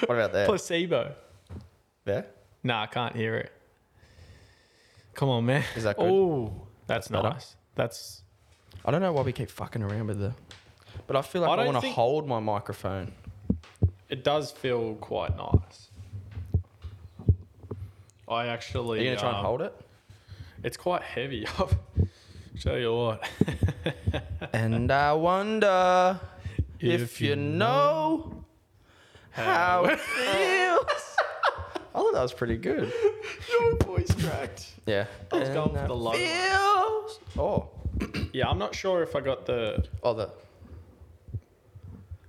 What about there? Placebo. There? Nah, I can't hear it. Come on, man. Is that good? Oh, that's, better? nice. That's I don't know why we keep fucking around with the. But I feel like I I, don't want to think- hold my microphone. it. Does feel quite nice. I actually. Are you gonna try and um, hold it? It's quite heavy. I'll Show you what. And I wonder if, you know how it feels. I thought that was pretty good. Your voice cracked. Yeah. I was going for the I low. Feels. Oh. Yeah, I'm not sure if I got the. Oh, the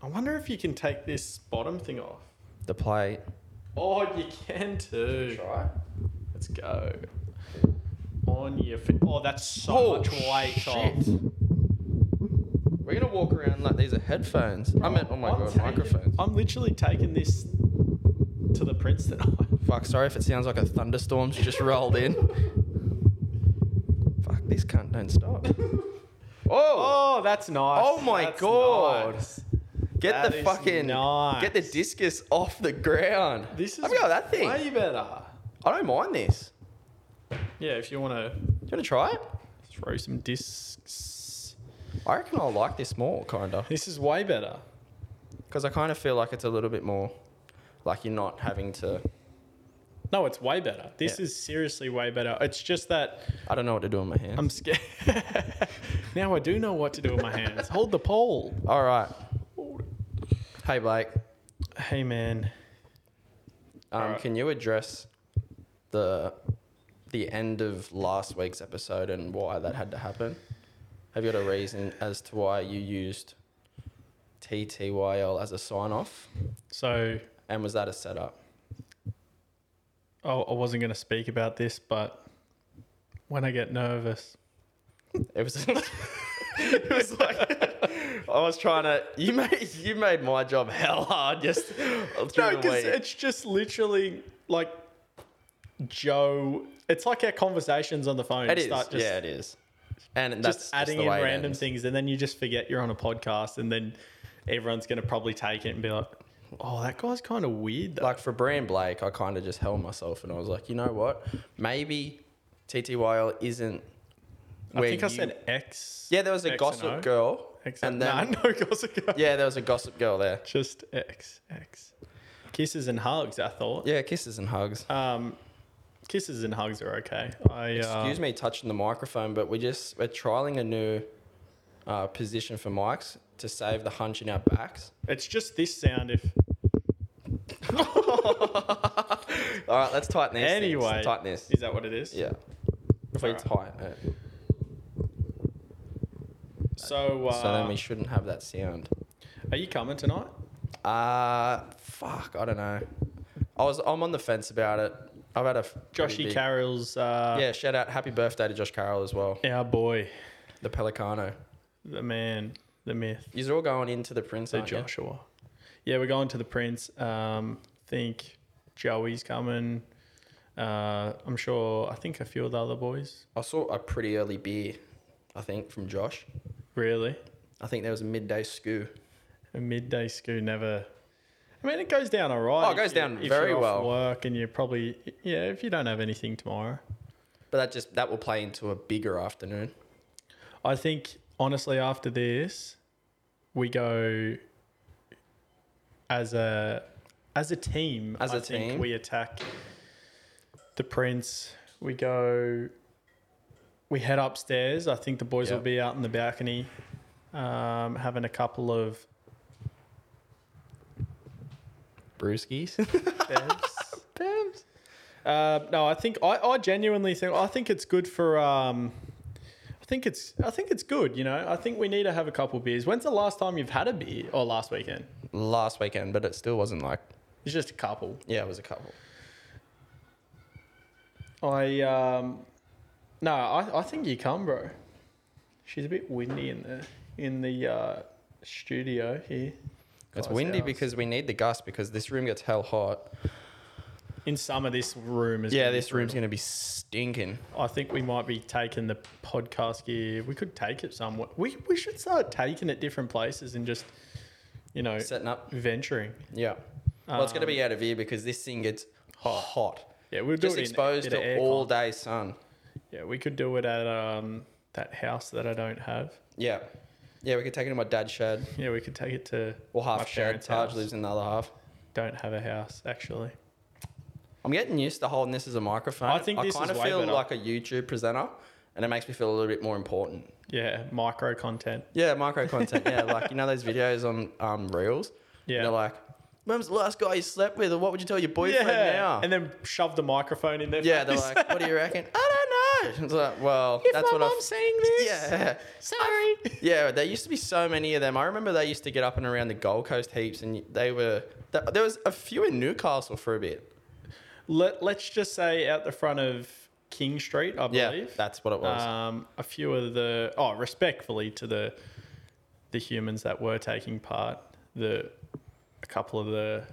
I wonder if you can take this bottom thing off. the plate. Oh, you can too. Try. Let's go. On your feet. Oh, that's so Oh, much weight shit. off. We're gonna walk around like these are headphones. I meant, oh my I'm god, taking- microphones. I'm literally taking this to the prince tonight. Fuck, sorry if it sounds like a thunderstorm's just rolled in. Fuck, this cunt don't stop. Oh, Oh, that's nice. Oh my That's God. nice. get that the is fucking nice. get the discus off the ground. This is Have a go that thing. way better. I don't mind this. Yeah, if you want to Do you want to try it? throw some discs. I reckon I like this more, kinda, This is way better. because I kind of feel like it's a little bit more, like you're not having to. No, it's way better. This Yeah. is seriously way better. It's just that I don't know what to do with my hands. I'm scared. now I do know what to do with my hands. Hold the pole. All right. Hey Blake, Hey, man. um, can you address the the end of last week's episode and why that had to happen? Have you got a reason as to why you used TTYL as a sign off? So And was that a setup? oh, I wasn't going to speak about this, but when I get nervous, It was. it was like I was trying to. You made you made my job hell hard just no, because it's just literally like Joe. It's like our conversations on the phone. It is. start just, yeah, it is. And that's just adding in random things, and then you just forget you're on a podcast, and then everyone's going to probably take it and be like, "Oh, that guy's kind of weird." Though. Like for Brian Blake, I kind of just held myself and I was like, you know what? Maybe TTYL isn't. I think I said X. Yeah, there was a X gossip girl. X and and then no, no gossip girl. yeah, there was a gossip girl there. Just X X. Kisses and hugs. I thought. Yeah, kisses and hugs. Um, kisses and hugs are okay. I uh, Excuse me, touching the microphone, but we just we're trialing a new uh, position for mics to save the hunch in our backs. It's just this sound. If All right, let's tighten this. Anyway. tighten this. is that what it is? Yeah, if we tighten it, So, uh, so then we shouldn't have that sound. are you coming tonight? Uh fuck, I don't know. I was I'm on the fence about it. I've had a f- pretty Joshy big- Carroll's. Uh, Yeah, shout out, happy birthday to Josh Carroll as well, Our boy, the Pelicano. the man, the myth, You're all going into the Prince, the aren't you? Joshua. Yeah, we're going to the Prince. Um, think Joey's coming. Uh, I'm sure. I think a few of the other boys. I saw a pretty early beer, I think, from Josh. Really, I think there was a midday scoo. a midday school never. I mean, it goes down all right. Oh, it goes you- down if very you're off well. Work and you're probably yeah. If you don't have anything tomorrow, But that just that will play into a bigger afternoon. I think honestly after this, we go as a as a team. As I a think team? we attack the prince. We go. We head upstairs. I think the boys will be out in the balcony, um, having a couple of Brewskis. bevs. Bevs. Uh, no, I think I, I genuinely think I think it's good for. Um, I think it's I think it's good. You know, I think we need to have a couple beers. When's the last time you've had a beer? Or last weekend? Last weekend, but it still wasn't like It's just a couple. yeah, it was a couple. I um, no, I, I think you come, bro. She's a bit windy in the in the uh, studio here. It's windy house. because we need the gust because this room gets hell hot. in summer this room is Yeah, gonna be this room's brutal. gonna be stinking. I think we might be taking the podcast gear. We could take it somewhere. We we should start taking it different places and just you know Setting up. venturing. Yeah. Well, it's going to be out of here because this thing gets hot. Yeah, we'll do Just it in exposed a bit to aircon. all day sun. Yeah, we could do it at um that house that I don't have. Yeah. Yeah, we could take it to my dad's shed. Yeah, we could take it to Or my half shed. parents' Taj house. lives in the other half. Don't have a house actually. I'm getting used to holding this as a microphone. I think this kind is of way feel better. like a YouTube presenter, and it makes me feel a little bit more important. Yeah, micro content. Yeah, micro content. yeah, like you know those videos on um, Reels. Yeah. They're like, "When was the last guy you slept with, or what would you tell your boyfriend now?" and then shove the microphone in there. yeah, they're like, "What do you reckon?" I don't. It's like, well, that's what I'm saying this. Yeah. Sorry. Yeah, there used to be so many of them. I remember they used to get up and around the Gold Coast heaps, and they were. There was a few in Newcastle for a bit. Let Let's just say out the front of King Street, I Yeah, believe. that's what it was. Um, a few of the oh, respectfully to the the humans that were taking part, the a couple of the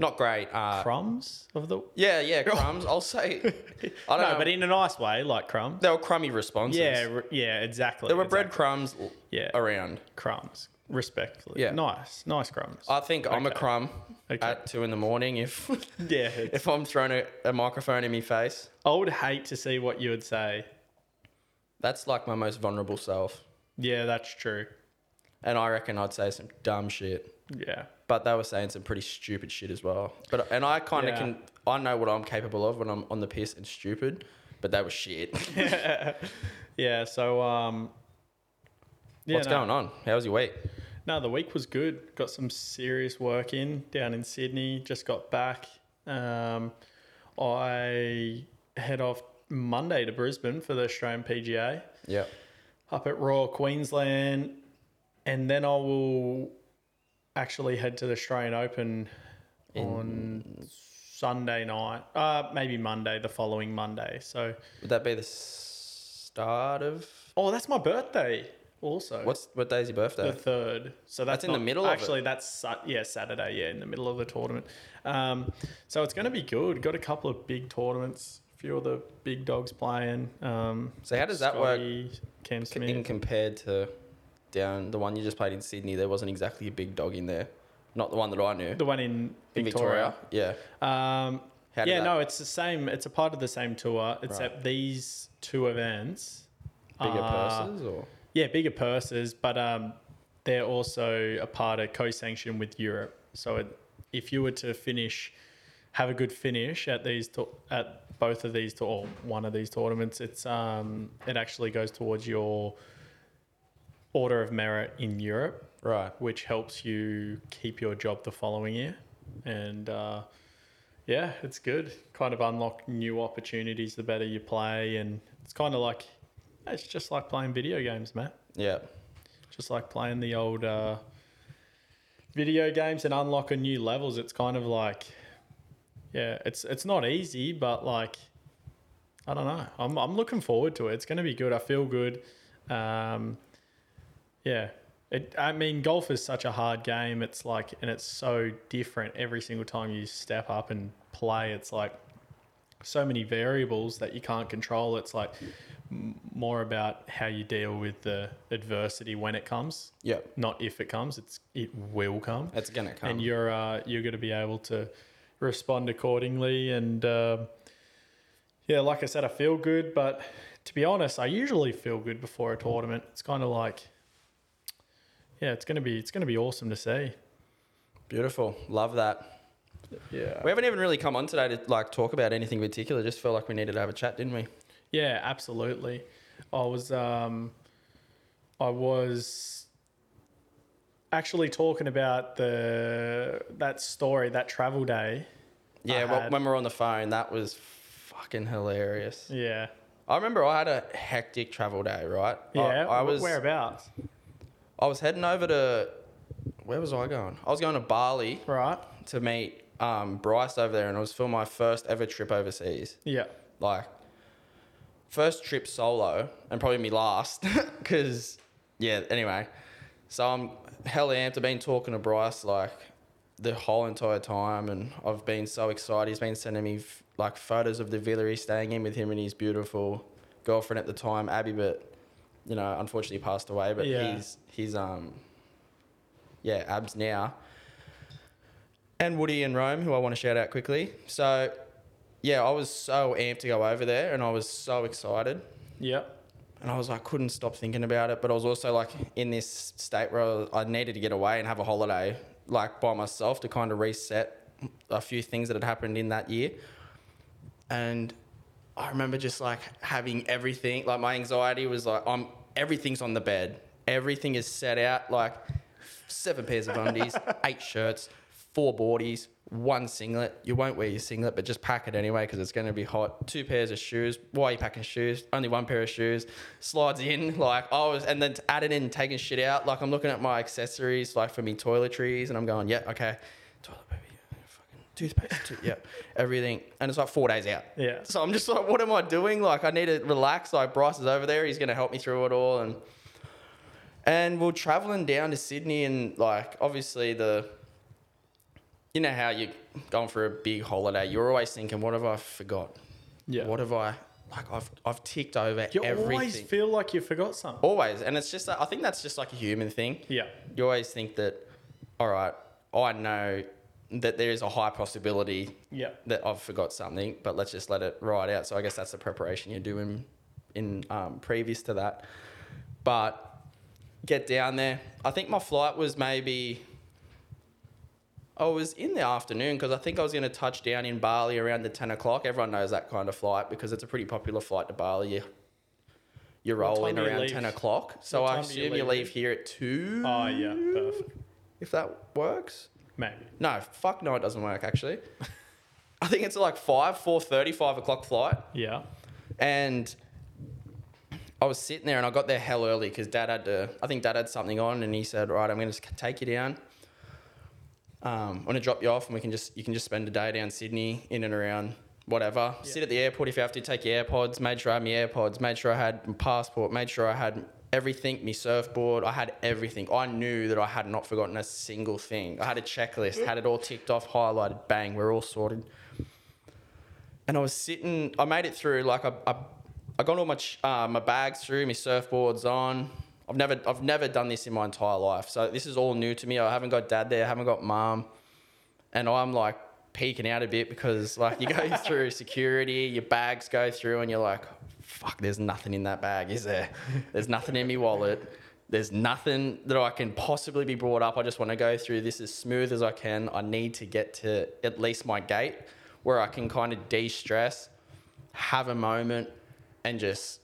Not great. Uh, crumbs of the yeah, yeah, crumbs. I'll say. I don't no, know, but in a nice way, like crumbs. they were crummy responses. Yeah, r- yeah, exactly. there were exactly. breadcrumbs Yeah. around. crumbs, respectfully. Yeah. nice, nice crumbs. I think I'm a crumb Okay. at two in the morning if yeah, if I'm throwing a, a microphone in my face. I would hate to see what you would say. That's like my most vulnerable self, Yeah, that's true. and I reckon I'd say some dumb shit. Yeah, But they were saying some pretty stupid shit as well. But and I kind of Yeah. can I know what I'm capable of when I'm on the piss and stupid. But that was shit. yeah. yeah. So, um, yeah, What's no, going on? How was your week? No, the week was good. Got some serious work in down in Sydney. Just got back. Um, I head off Monday to Brisbane for the Australian PGA Yeah. up at Royal Queensland, and then I will actually head to the Australian Open on Sunday night. Uh, maybe Monday, the following Monday. So, Would that be the start of oh, that's my birthday. Also, what's what day's your birthday? the third. So that's, That's in the not- middle of it. Actually, that's yeah Saturday. Yeah, in the middle of the tournament. Um, so it's going to be good. Got a couple of big tournaments. A few of the big dogs playing. Um, So how does that work Scotty, Cam in compared to down the one you just played in Sydney? There wasn't exactly a big dog in there. Not the one that I knew. the one in in Victoria. Victoria. Yeah. Um, yeah, that- no, it's the same. It's a part of the same tour, except these two events. Bigger are- purses or Yeah, bigger purses, but um, they're also a part of co-sanction with Europe. So it, if you were to finish, have a good finish at these to- at both of these to or one of these tournaments, it's um, it actually goes towards your order of merit in Europe, right. which helps you keep your job the following year. And uh, yeah, it's good. Kind of unlock new opportunities the better you play, and it's kind of like it's just like playing video games, man. Yeah. just like playing the old uh, video games and unlocking new levels. It's kind of like, yeah, it's it's not easy, but like, I don't know. I'm I'm looking forward to it. It's going to be good. I feel good. Um, yeah. It, I mean, golf is such a hard game. It's like, and it's so different every single time you step up and play. It's like so many variables that you can't control. It's like more about how you deal with the adversity when it comes, Yeah. not if it comes. It's it will come, It's gonna come. and you're uh, you're going to be able to respond accordingly. And uh, yeah, like I said, I feel good, but to be honest, I usually feel good before a tournament. It's kind of like, yeah, it's gonna be it's gonna be awesome to see. Beautiful. Love that. Yeah, We haven't even really come on today to like talk about anything in particular. Just felt like we needed to have a chat, didn't we? Yeah, absolutely. I was um I was actually talking about the that story, that travel day. Yeah. Well, when we were on the phone, that was fucking hilarious. Yeah. I remember I had a hectic travel day, right? Yeah. I, wh- was whereabouts? I was heading over to where was I going? I was going to Bali Right. to meet um, Bryce over there, and it was for my first ever trip overseas. Yeah. Like first trip solo, and probably me last, because yeah. Anyway, so I'm hell amped. I've been talking to Bryce like the whole entire time, and I've been so excited. He's been sending me f- like photos of the villa he's staying in with him and his beautiful girlfriend at the time, Abby, but you know, unfortunately passed away. But Yeah. he's he's um yeah, abs now. and Woody and Rome, who I want to shout out quickly. So, yeah, I was so amped to go over there, and I was so excited, Yep. and I was like, couldn't stop thinking about it. But I was also like in this state where I needed to get away and have a holiday, like by myself, to kind of reset a few things that had happened in that year. And I remember just like having everything, like my anxiety was like, I'm everything's on the bed, everything is set out, like seven pairs of undies, eight shirts, four boardies, one singlet. You won't wear your singlet, but just pack it anyway because it's going to be hot. Two pairs of shoes. Why are you packing shoes? Only one pair of shoes. Slides in like I was, and then adding in, taking shit out. Like I'm looking at my accessories, like for me toiletries, and I'm going, yeah, okay, toilet paper, yeah, fucking toothpaste, tooth, yeah, everything, and it's like four days out. Yeah. So I'm just like, what am I doing? Like, I need to relax. Like, Bryce is over there. He's going to help me through it all. And and we're traveling down to Sydney, and like, obviously the, you know how you're going for a big holiday. You're always thinking, what have I forgot? Yeah. What have I like? I've I've ticked over You everything. always feel like you forgot something. always, and it's just I think that's just like a human thing. Yeah. You always think that, all right, I know that there is a high possibility Yeah. that I've forgot something, but let's just let it ride out. So I guess that's the preparation you're doing in um, previous to that. But get down there. I think my flight was maybe. I was in the afternoon because I think I was going to touch down in Bali around the 10 o'clock. Everyone knows that kind of flight because it's a pretty popular flight to Bali. You, you roll in around leave? 10 o'clock. So I do you assume you leave? leave here at 2. Oh yeah. Perfect. If that works. Maybe. No, fuck no, it doesn't work actually. I think it's like 5, 4.30, 5 o'clock flight. Yeah. And I was sitting there and I got there hell early because dad had to, I think dad had something on and he said, right, I'm going to take you down. Um, I'm going to drop you off and we can just, you can just spend a day down Sydney in and around whatever. Sit at the airport if you have to, take your AirPods, made sure I had my AirPods, made sure I had my passport, made sure I had everything, my surfboard, I had everything. I knew that I had not forgotten a single thing. I had a checklist, had it all ticked off, highlighted, bang, we're all sorted and I was sitting. I made it through. Like I, I, I got all my uh, my bags through, my surfboards on. I've never I've never done this in my entire life, so this is all new to me. I haven't got dad there, I haven't got mum, and I'm like peeking out a bit because like you go through security, your bags go through, and you're like, fuck, there's nothing in that bag, is there? There's nothing in my wallet. There's nothing that I can possibly be brought up. I just want to go through this as smooth as I can. I need to get to at least my gate where I can kind of de-stress, have a moment, and just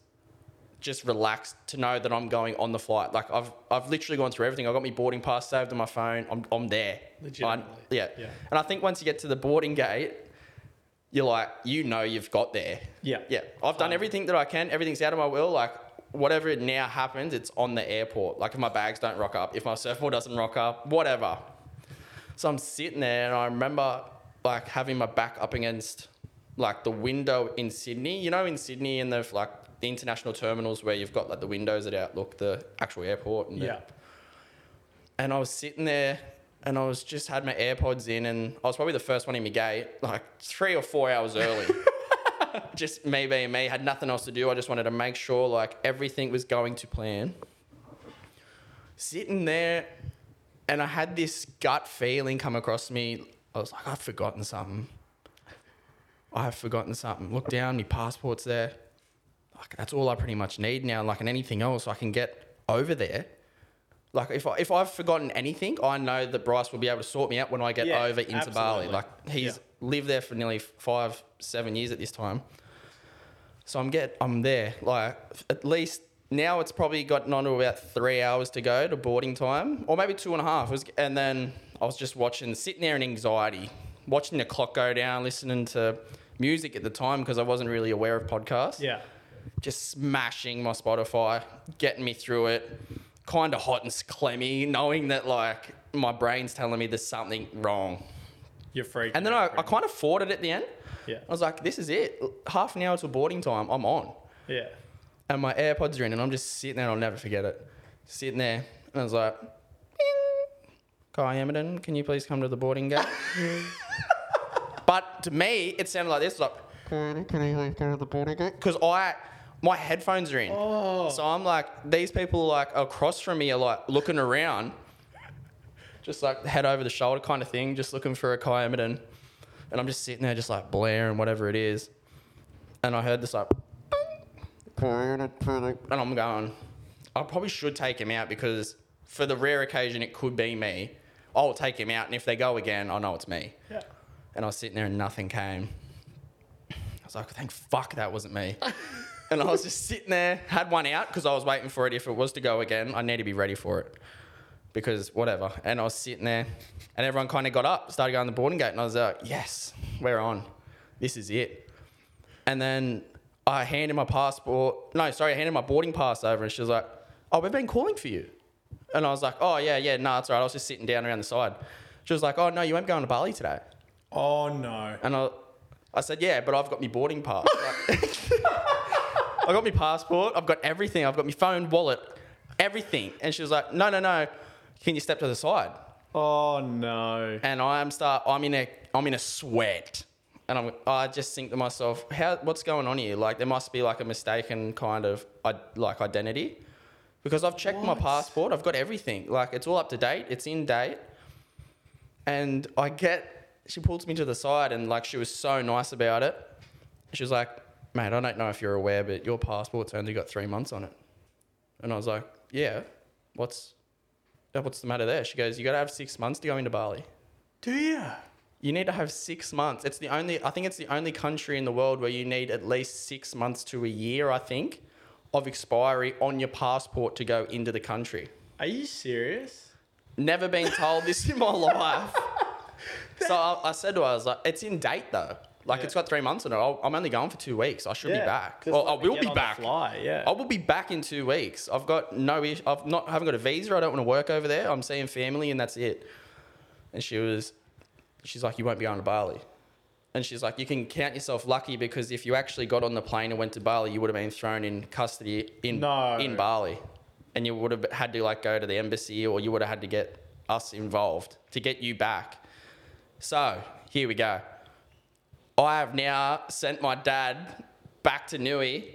just relax to know that I'm going on the flight. Like I've I've literally gone through everything. I got my boarding pass saved on my phone. I'm I'm there. Legitimately. I- yeah. Yeah. And I think once you get to the boarding gate, you're like, you know you've got there. Yeah. Yeah. I've done everything that I can. Everything's out of my will. Like whatever now happens, it's on the airport. Like if my bags don't rock up, if my surfboard doesn't rock up, whatever. So I'm sitting there and I remember like having my back up against like the window in Sydney. You know, in Sydney in the like the international terminals where you've got like the windows that outlook the actual airport. And the- Yeah. and I was sitting there and I was just had my AirPods in and I was probably the first one in my gate, like three or four hours early. just me being me, had nothing else to do. I just wanted to make sure like everything was going to plan. Sitting there and I had this gut feeling come across me. I was like, I've forgotten something. I have forgotten something. Look down, my passport's there. Like that's all I pretty much need now. Like and anything else, I can get over there. Like if I, if I've forgotten anything, I know that Bryce will be able to sort me out when I get Yeah, over into Bali. Like he's Yeah. lived there for nearly five, seven years at this time. So I'm get I'm there. Like at least now it's probably gotten on to about three hours to go to boarding time, or maybe two and a half. Was, and then I was just watching, sitting there in anxiety, watching the clock go down, listening to music at the time because I wasn't really aware of podcasts Yeah. just smashing my Spotify, getting me through it. Kind of hot and clammy, knowing that like my brain's telling me there's something wrong. You're freaking. And then I, out, I pretty kind of fought it at the end. Yeah. I was like, this is it. Half an hour till boarding time, I'm on. Yeah. And my AirPods are in, and I'm just sitting there, and I'll never forget it. Sitting there, and I was like, "Bing. Kai Emerton, can you please come to the boarding gate? but to me, it sounded like this, like, can you please go to the boarding gate? Because I, my headphones are in. Oh. So I'm like, these people like across from me are like looking around. just like head over the shoulder kind of thing, just looking for a Kiamidin. And I'm just sitting there, just like blaring whatever it is. And I heard this like, and I'm going, I probably should take him out because for the rare occasion it could be me. I'll take him out, and if they go again, I know it's me. Yeah. And I was sitting there and nothing came. I was like, thank fuck that wasn't me. and I was just sitting there, had one out because I was waiting for it. If it was to go again, I need to be ready for it. Because whatever. And I was sitting there and everyone kind of got up, started going to the boarding gate. And I was like, yes, we're on. This is it. And then I handed my passport. No, sorry, I handed my boarding pass over and she was like, oh, we've been calling for you. And I was like, oh, yeah, yeah, no, it's all right. I was just sitting down around the side. She was like, oh, no, you weren't going to Bali today. Oh no. And I, I said, yeah, but I've got my boarding pass. I got my passport. I've got everything. I've got my phone, wallet, everything. And she was like, no, no, no. Can you step to the side? Oh no. And I'm start. I'm in a. I'm in a sweat. And I'm. I just think to myself, how? What's going on here? Like there must be like a mistaken kind of like identity, because I've checked my passport. I've got everything. Like it's all up to date. It's in date. And I get. She pulls me to the side and like she was so nice about it. She was like, "Mate, I don't know if you're aware, but your passport's only got three months on it." And I was like, "Yeah, what's what's the matter there?" She goes, "You got to have six months to go into Bali." Do you? You need to have six months. It's the only. I think it's the only country in the world where you need at least six months to a year. I think of expiry on your passport to go into the country. Are you serious? Never been told this in my life. So I, I said to her, I was like, "It's in date though. Like Yeah. it's got three months on it. I'll, I'm only going for two weeks. I should be back. Well, I will be back. Fly, yeah. I will be back in two weeks. I've got no issue. I've not I haven't got a visa. I don't want to work over there. I'm seeing family and that's it. And she was, she's like, you won't be going to Bali. And she's like, you can count yourself lucky because if you actually got on the plane and went to Bali, you would have been thrown in custody in No. in Bali, and you would have had to like go to the embassy or you would have had to get us involved to get you back. So here we go. I have now sent my dad back to Nui,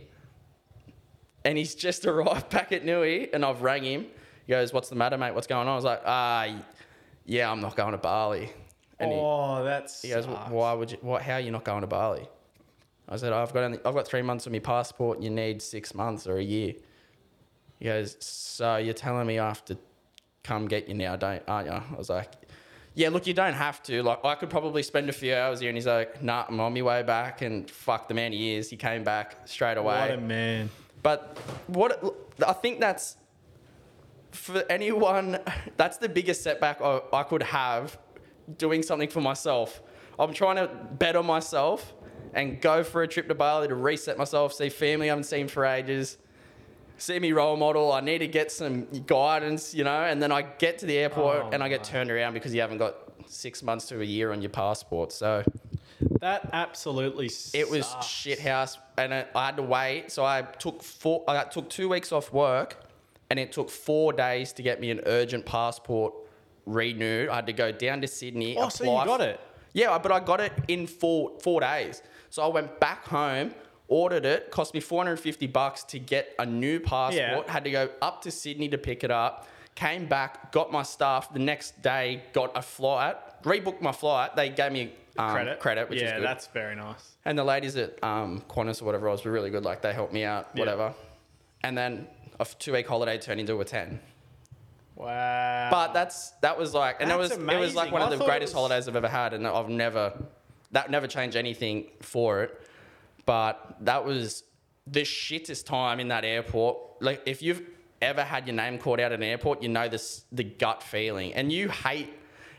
and he's just arrived back at Nui, and I've rang him. He goes, "What's the matter, mate? What's going on?" I was like, "Ah, yeah, I'm not going to Bali." And he, oh, that's. he goes, "Why would you? What? How are you not going to Bali?" I said, "I've got only, I've got three months on my passport. You need six months or a year." He goes, "So you're telling me I have to come get you now, don't aren't you?" I was like, "Yeah, look, you don't have to. Like, I could probably spend a few hours here." And he's like, "Nah, I'm on my way back." And fuck the man he is. He came back straight away. What a man. But what I think that's for anyone, that's the biggest setback I, I could have doing something for myself. I'm trying to bet on myself and go for a trip to Bali to reset myself, see family I haven't seen for ages, see me role model. I need to get some guidance, you know, and then I get to the airport Oh and I get turned around because you haven't got six months to a year on your passport. So That absolutely. it was sucks. shit house, and it, I had to wait. So I took four. I took two weeks off work, and it took four days to get me an urgent passport renewed. I had to go down to Sydney. Oh, so you got it? Yeah, but I got it in four four days. So I went back home, ordered it. Cost me four hundred and fifty bucks to get a new passport. Yeah. Had to go up to Sydney to pick it up. Came back, got my stuff. The next day, got a flight. Rebooked my flight. They gave me um, Credit. credit, which yeah, is good. that's very nice. And the ladies at um, Qantas or whatever it was were really good. Like they helped me out, Yeah. whatever. And then a two week holiday turned into a ten. Wow. But that's that was like, and it was That's it was like amazing. one of the thought it greatest was- holidays I've ever had, and I've never that never changed anything for it. But that was the shittest time in that airport. Like if you've ever had your name called out at an airport, you know this the gut feeling, and you hate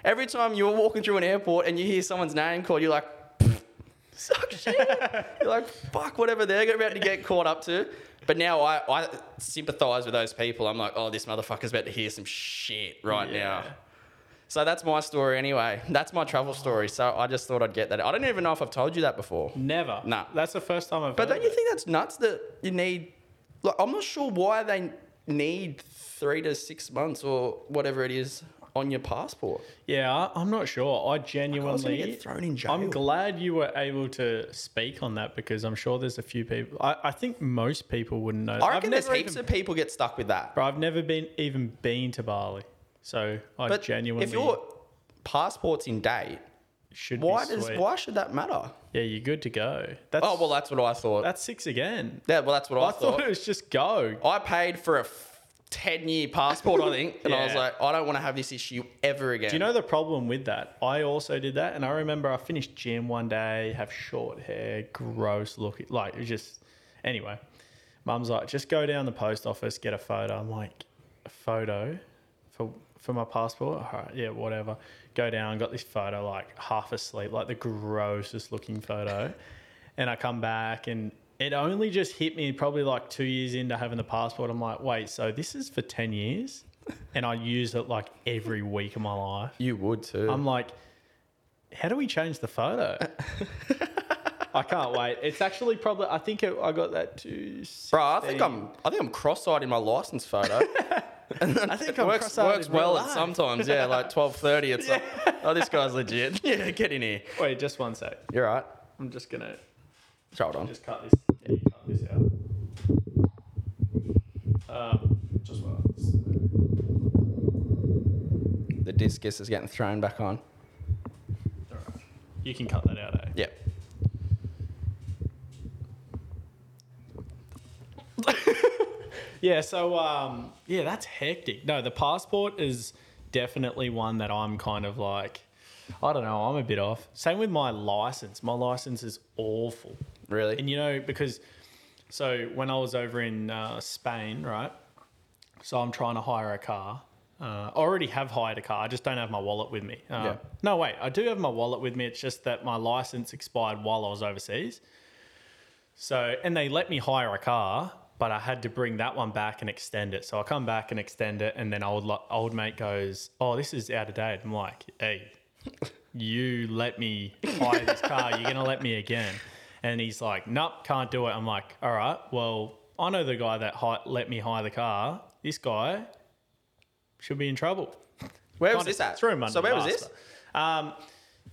every time you're walking through an airport and you hear someone's name called, you're like. Suck shit. You're like, fuck, whatever they're about to get caught up to. But now I, I sympathize with those people. I'm like, oh, this motherfucker's about to hear some shit right now. So that's my story anyway. That's my travel story. So I just thought I'd get that. I don't even know if I've told you that before. Never. Nah. That's the first time I've. But don't you it. think that's nuts that you need? Like, I'm not sure why they need three to six months or whatever it is on your passport. Yeah, I'm not sure. I genuinely I was gonna genuinely. get thrown in jail. I'm glad you were able to speak on that because I'm sure there's a few people. I, I think most people wouldn't know. I reckon I've there's heaps even, of people get stuck with that. bro, I've never been even been to Bali. So I But genuinely if your passport's in date, should why be does sweet. why should that matter? Yeah, you're good to go. That's Oh well, that's what I thought. that's six again. yeah, well, that's what I, thought. I thought it was just go. I paid for a f- 10 year passport, I think. And I was like, I don't want to have this issue ever again. Do you know the problem with that? I also did that, and I remember I finished gym one day, have short hair, gross looking, like it was just. Anyway, mum's like, just go down the post office, get a photo. I'm like, a photo for for my passport. All right, yeah, whatever. Go down, got this photo, like half asleep, like the grossest looking photo, and I come back and. It only just hit me probably like two years into having the passport. I'm like, wait, so this is for 10 years? And I use it like every week of my life. You would too. I'm like, how do we change the photo? I can't wait. It's actually probably. I think it, I got that to. Bro, I think I'm I think I'm cross-eyed in my license photo. and I think it I'm works, cross-eyed works in real well life. at sometimes. Yeah, like 12:30 it's like, oh this guy's legit. Yeah, get in here. Wait, just one sec. You're right. I'm just gonna Hold on. just cut this. Yeah, you cut this out. Um, just one. The discus is getting thrown back on. Alright. You can cut that out, eh? Yep. Yeah, so um, yeah, that's hectic. No, the passport is definitely one that I'm kind of like, I don't know, I'm a bit off. Same with my license. My license is awful. Really? And you know, because so when I was over in uh, Spain, right? So I'm trying to hire a car. Uh, I already have hired a car. I just don't have my wallet with me. Uh, Yeah. No, wait, I do have my wallet with me. It's just that my license expired while I was overseas. So, and they let me hire a car, but I had to bring that one back and extend it. So I come back and extend it, and then old old mate goes, "Oh, this is out of date." I'm like, "Hey, you let me hire this car. You're gonna let me again?" And he's like, "Nope, can't do it." I'm like, "All right, well, I know the guy that hi- let me hire the car. This guy should be in trouble." Where was this at? Through under so where was this? Um,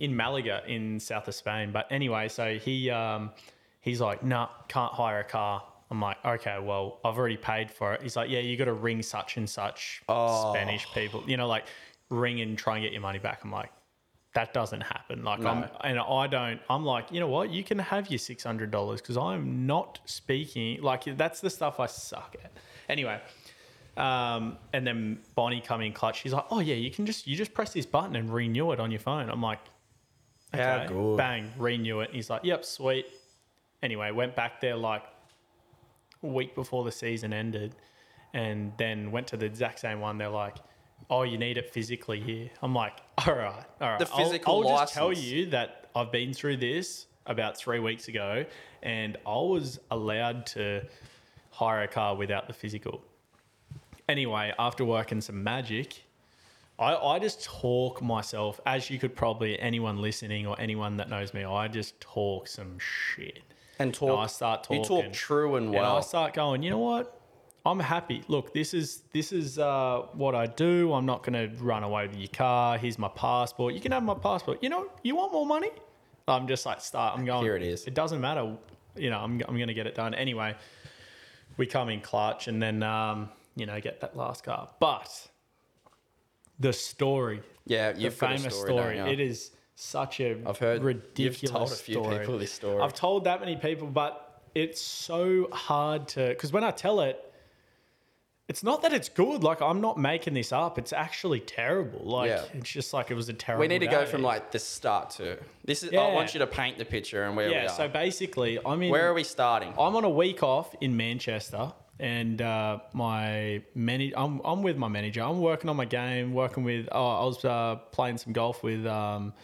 in Malaga, in south of Spain. But anyway, so he um, he's like, nah, can't hire a car. I'm like, okay, well, I've already paid for it. He's like, yeah, you got to ring such and such Oh. Spanish people, you know, like ring and try and get your money back. I'm like, that doesn't happen. Like, I'm, and I don't. I'm like, you know what? You can have your six hundred dollars because I'm not speaking. Like, that's the stuff I suck at. Anyway. Um, and then Bonnie come in clutch. She's like, "Oh yeah, you can just you just press this button and renew it on your phone." I'm like, How "Okay, good. bang, renew it." And he's like, "Yep, sweet." Anyway, went back there like week before the season ended, and then went to the exact same one. They're like, "Oh, you need it physically here." I'm like, "All right, all right." The I'll- physical I'll, just tell you that I've been through this about three weeks ago, and I was allowed to hire a car without the physical anyway, after working some magic, I, I just talk myself, as you could probably, anyone listening or anyone that knows me, I just talk some shit. And talk. I start talking. You talk true and well. And I start going, you know what? I'm happy. Look, this is this is uh, what I do. I'm not going to run away with your car. Here's my passport. You can have my passport. You know, you want more money? I'm just like start. I'm going. Here it is. It doesn't matter. You know, I'm I'm going to get it done anyway. We come in clutch and then um, you know get that last car. But the story, yeah, the you've got a famous story. story, it is such a I've heard ridiculous you've told a few story. people this story. I've told that many people, but it's so hard to because when I tell it, it's not that it's good. Like I'm not making this up. It's actually terrible. Like Yeah. it's just like it was a terrible. we need to go from like the start to this is. I want you to paint the picture and where we yeah. are. So basically, I'm in. where are we starting? I'm on a week off in Manchester, and uh, my manager. I'm I'm with my manager. I'm working on my game. Working with. Oh, I was uh, playing some golf with um,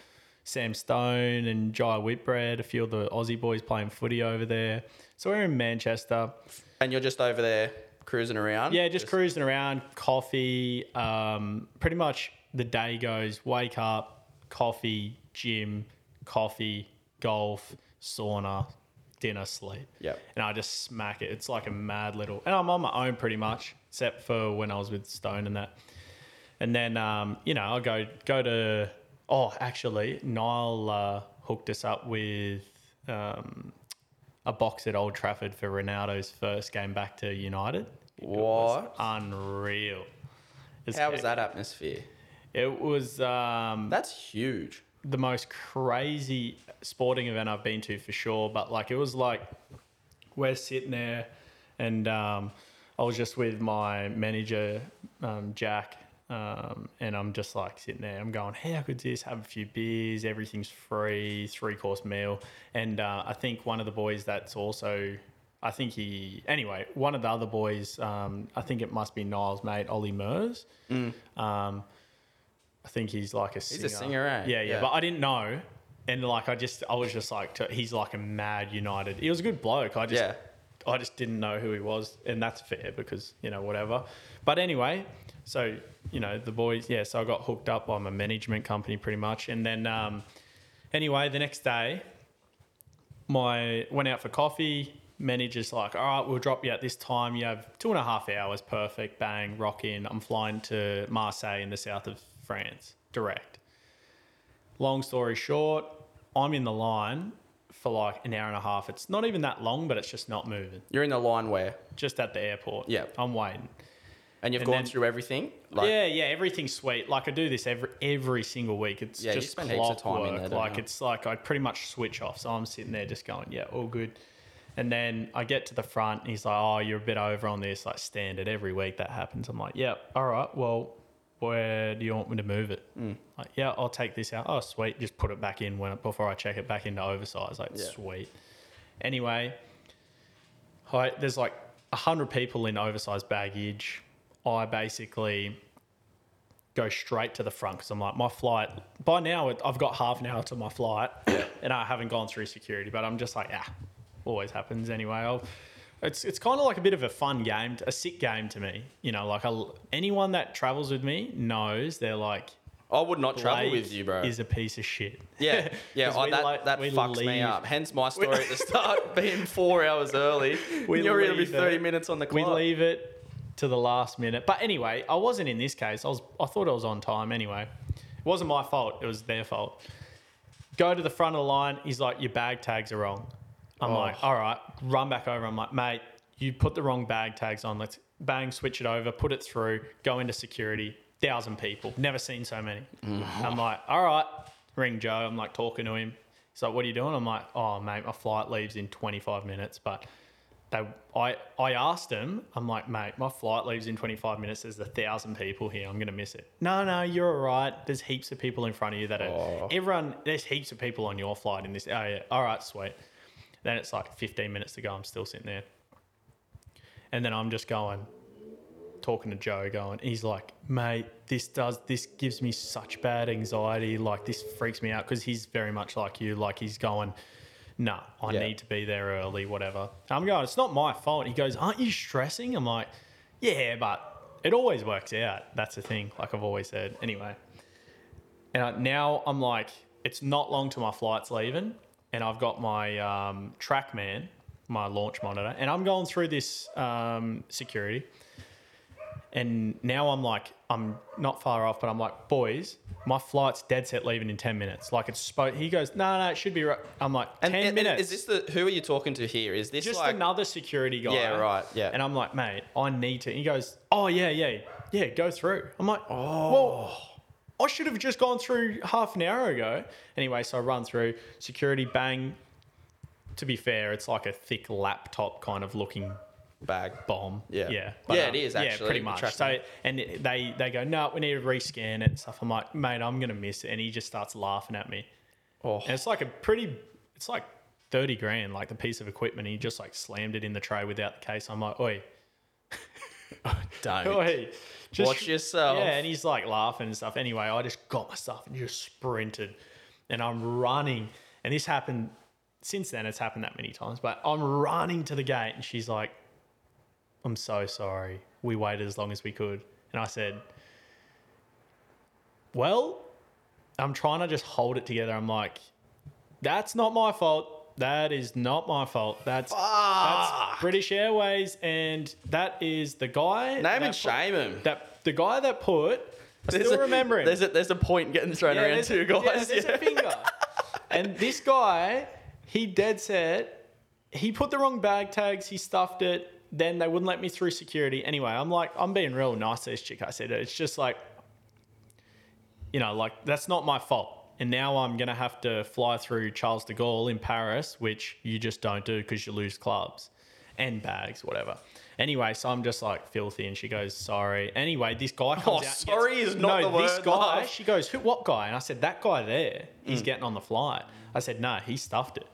Sam Stone and Jai Whitbread. A few of the Aussie boys playing footy over there. So we're in Manchester. And you're just over there cruising around. Yeah, just cruising around, coffee. Um, pretty much the day goes wake up, coffee, gym, coffee, golf, sauna, dinner, sleep. Yep. And I just smack it. It's like a mad little. And I'm on my own pretty much, except for when I was with Stone and that. And then, um, you know, I'll go go to. Oh, actually, Niall uh, hooked us up with um, a box at Old Trafford for Ronaldo's first game back to United. It was What? unreal. as How was that atmosphere? It was um, That's huge. the most crazy sporting event I've been to for sure. But like it was like we're sitting there, and um, I was just with my manager um, Jack, um, and I'm just like sitting there. I'm going, how good's this? Have a few beers. Everything's free. Three course meal, and uh, I think one of the boys that's also. I think he anyway. One of the other boys, um, I think it must be Niall's mate, Olly Murs. Um, I think he's like a singer. a singer, eh? Yeah, yeah, Yeah. But I didn't know, and like I just, I was just like, he's like a mad United. He was a good bloke. I just, Yeah. I just didn't know who he was, and that's fair because you know whatever. But anyway, so you know the boys, yeah. So I got hooked up by my management company pretty much, and then um, anyway, the next day, my went out for coffee. Manager's like, all right, we'll drop you at this time. You have two and a half hours, perfect. Bang, rock in. I'm flying to Marseille in the south of France, direct. Long story short, I'm in the line for like an hour and a half. It's not even that long, but it's just not moving. You're in the line where, Just at the airport. Yeah. I'm waiting. And you've And gone then- through everything. Like, yeah, yeah, everything's sweet. Like I do this every every single week. It's Yeah, you just spend heaps of time in clockwork. there, like it's like I pretty much switch off. So I'm sitting there just going, yeah, all good. And then I get to the front. And he's like, oh, you're a bit over on this. Like standard every week that happens. I'm like, yeah, all right. Well, where do you want me to move it? Mm. Like, yeah, I'll take this out. Oh, sweet. Just put it back in when before I check it back into oversize. Like, Yeah. sweet. Anyway, hi, there's like a hundred people in oversized baggage. I basically go straight to the front because I'm like, my flight. By now, it- I've got half an hour to my flight, and I haven't gone through security. But I'm just like, ah, always happens anyway. I'll, it's it's kind of like a bit of a fun game, a sick game to me. You know, like i anyone that travels with me knows they're like. I would not travel Blake with you, bro. Is a piece of shit. Yeah, yeah, 'Cause I, we that, like- that we fucks me leave- up. Hence my story at the start being four hours early. We You're going to be leave 30 it- minutes on the We clock. leave it to the last minute. But anyway, I wasn't in this case. I was. I thought I was on time anyway. It wasn't my fault. It was their fault. Go to the front of the line. He's like, your bag tags are wrong. I'm Oh. like, all right. Run back over. I'm like, mate, you put the wrong bag tags on. Let's bang, switch it over, put it through, go into security. Thousand people. Never seen so many. I'm like, all right. Ring Joe. I'm like talking to him. He's like, what are you doing? I'm like, oh, mate, my flight leaves in 25 minutes, but they, I, I asked him, I'm like, mate, my flight leaves in 25 minutes. There's a thousand people here. I'm going to miss it. No, no, you're all right. There's heaps of people in front of you that are, Oh. everyone, there's heaps of people on your flight in this. Oh, yeah. All right, sweet. Then it's like 15 minutes to go. I'm still sitting there. And then I'm just going, talking to Joe, going, he's like, mate, this does, this gives me such bad anxiety. Like, this freaks me out because he's very much like you. Like, he's going, no, I Yeah. need to be there early, whatever. I'm going, it's not my fault. He goes, aren't you stressing? I'm like, yeah, but it always works out. That's the thing, like I've always said. Anyway. And I- now I'm like, it's not long to my flight's leaving, and I've got my um, TrackMan, my launch monitor, and I'm going through this um, security. And now I'm like, I'm not far off, but I'm like, boys, my flight's dead set leaving in 10 minutes. Like it's supposed, he goes, no, no, it should be right. I'm like, 10 And, and- minutes. Is this the, who are you talking to here? Is this just like, another security guy. Yeah, right, yeah. And I'm like, mate, I need to. And he goes, oh, yeah, yeah, yeah, go through. I'm like, Oh. well, I should have just gone through half an hour ago. Anyway, so I run through security, bang. To be fair, it's like a thick laptop kind of looking bag? bomb. Yeah. yeah, Yeah, it uh, is, Yeah, pretty the much. track So, and they they go, no, we need to rescan it and stuff. I'm like, mate, I'm gonna miss it, and he just starts laughing at me. Oh, And it's like a pretty, it's like 30 grand, like the piece of equipment. He just like slammed it in the tray without the case. I'm like, oi, oh, don't. oi. Just, Watch yourself. Yeah, and he's like laughing and stuff. Anyway, I just got my stuff and just sprinted. And I'm running. And this happened, since then, it's happened that many times, but I'm running to the gate and she's like, I'm so sorry. We waited as long as we could. And I said, Well, I'm trying to just hold it together. I'm like, That's not my fault. That is not my fault. That's, that's British Airways. And that is the guy. Name that and put- shame him. that the guy that put I There's still a, remember him. There's a, there's a point getting thrown around there's too, guys. yeah, there's Yeah. a finger. and this guy, he dead set. He put the wrong bag tags. He stuffed it. Then they wouldn't let me through security. Anyway, I'm like, I'm being real nice to this chick. I said, it's just like, you know, like that's not my fault. And now I'm going to have to fly through Charles de Gaulle in Paris, which you just don't do because you lose clubs and bags, whatever. Anyway, so I'm just like filthy, and she goes, "Sorry." Anyway, this guy comes Oh, out. sorry gets- is not no, the this guy. She goes, "Who? What guy?" And I said, "That guy there. Mm. He's getting on the flight." I said, "No, he stuffed it."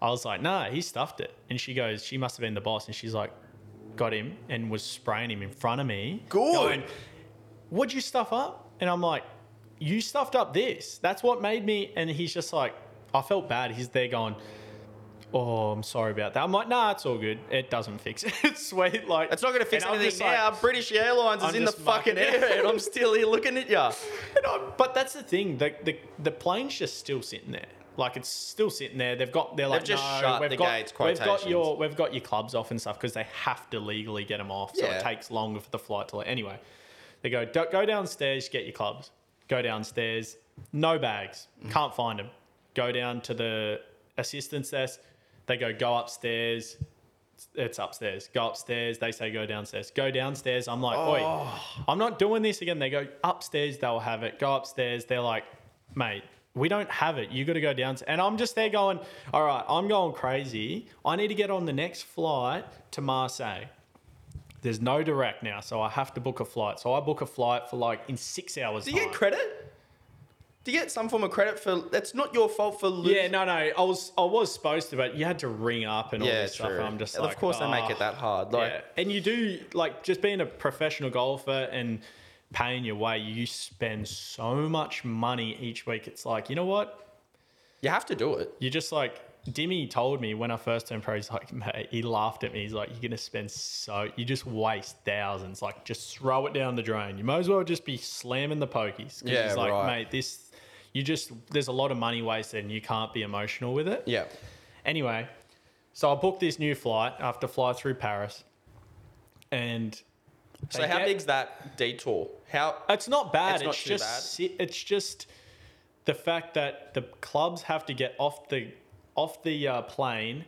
I was like, "No, he stuffed it." And she goes, "She must have been the boss." And she's like, got him and was spraying him in front of me. Good. Going, What'd you stuff up? And I'm like, You stuffed up this. That's what made me. And he's just like, I felt bad. He's there going, Oh, I'm sorry about that. I'm like, Nah, it's all good. It doesn't fix it. It's sweet. Like, It's not going to fix anything just like- now. British Airlines is in the fucking air, and I'm still here looking at you. But that's the thing. The, the the plane's just still sitting there. Like it's still sitting there. They've got. They're like, just no, shut we've the got, gates, We've got your we've got your clubs off and stuff because they have to legally get them off. So Yeah. it takes longer for the flight to. Anyway, they go "Don't- go downstairs, get your clubs. Go downstairs. No bags. Mm. Can't find them. Go down to the assistance desk. They go go upstairs. It's upstairs. Go upstairs. They say go downstairs. Go downstairs. I'm like, oi, oh. I'm not doing this again. They go upstairs. They'll have it. Go upstairs. They're like, mate, we don't have it. You got to go down. And I'm just there going, all right, I'm going crazy. I need to get on the next flight to Marseille. There's no direct now, so I have to book a flight. So I book a flight for like in six hours. Do you time. get credit? Do you get some form of credit for? That's not your fault for losing. Yeah, no, no. I was I was supposed to, but you had to ring up and all Yeah, this stuff. And I'm just of like, of course they make "Ah." it that hard. Like, yeah, and you do like just being a professional golfer and paying your way. You spend so much money each week. It's like you know what? you have to do it. You just like Dimmy told me when I first turned pro. He's like, mate, he laughed at me. He's like, you're gonna spend so you just waste thousands. Like, just throw it down the drain. You might as well just be slamming the pokies. Yeah, he's like, right. mate, this. You just there's a lot of money wasted and you can't be emotional with it. Yeah. Anyway, so I booked this new flight after fly through Paris, and So how get- big's that detour? How? It's not bad. It's It's, not too just bad? it's just the fact that the clubs have to get off the off the uh, plane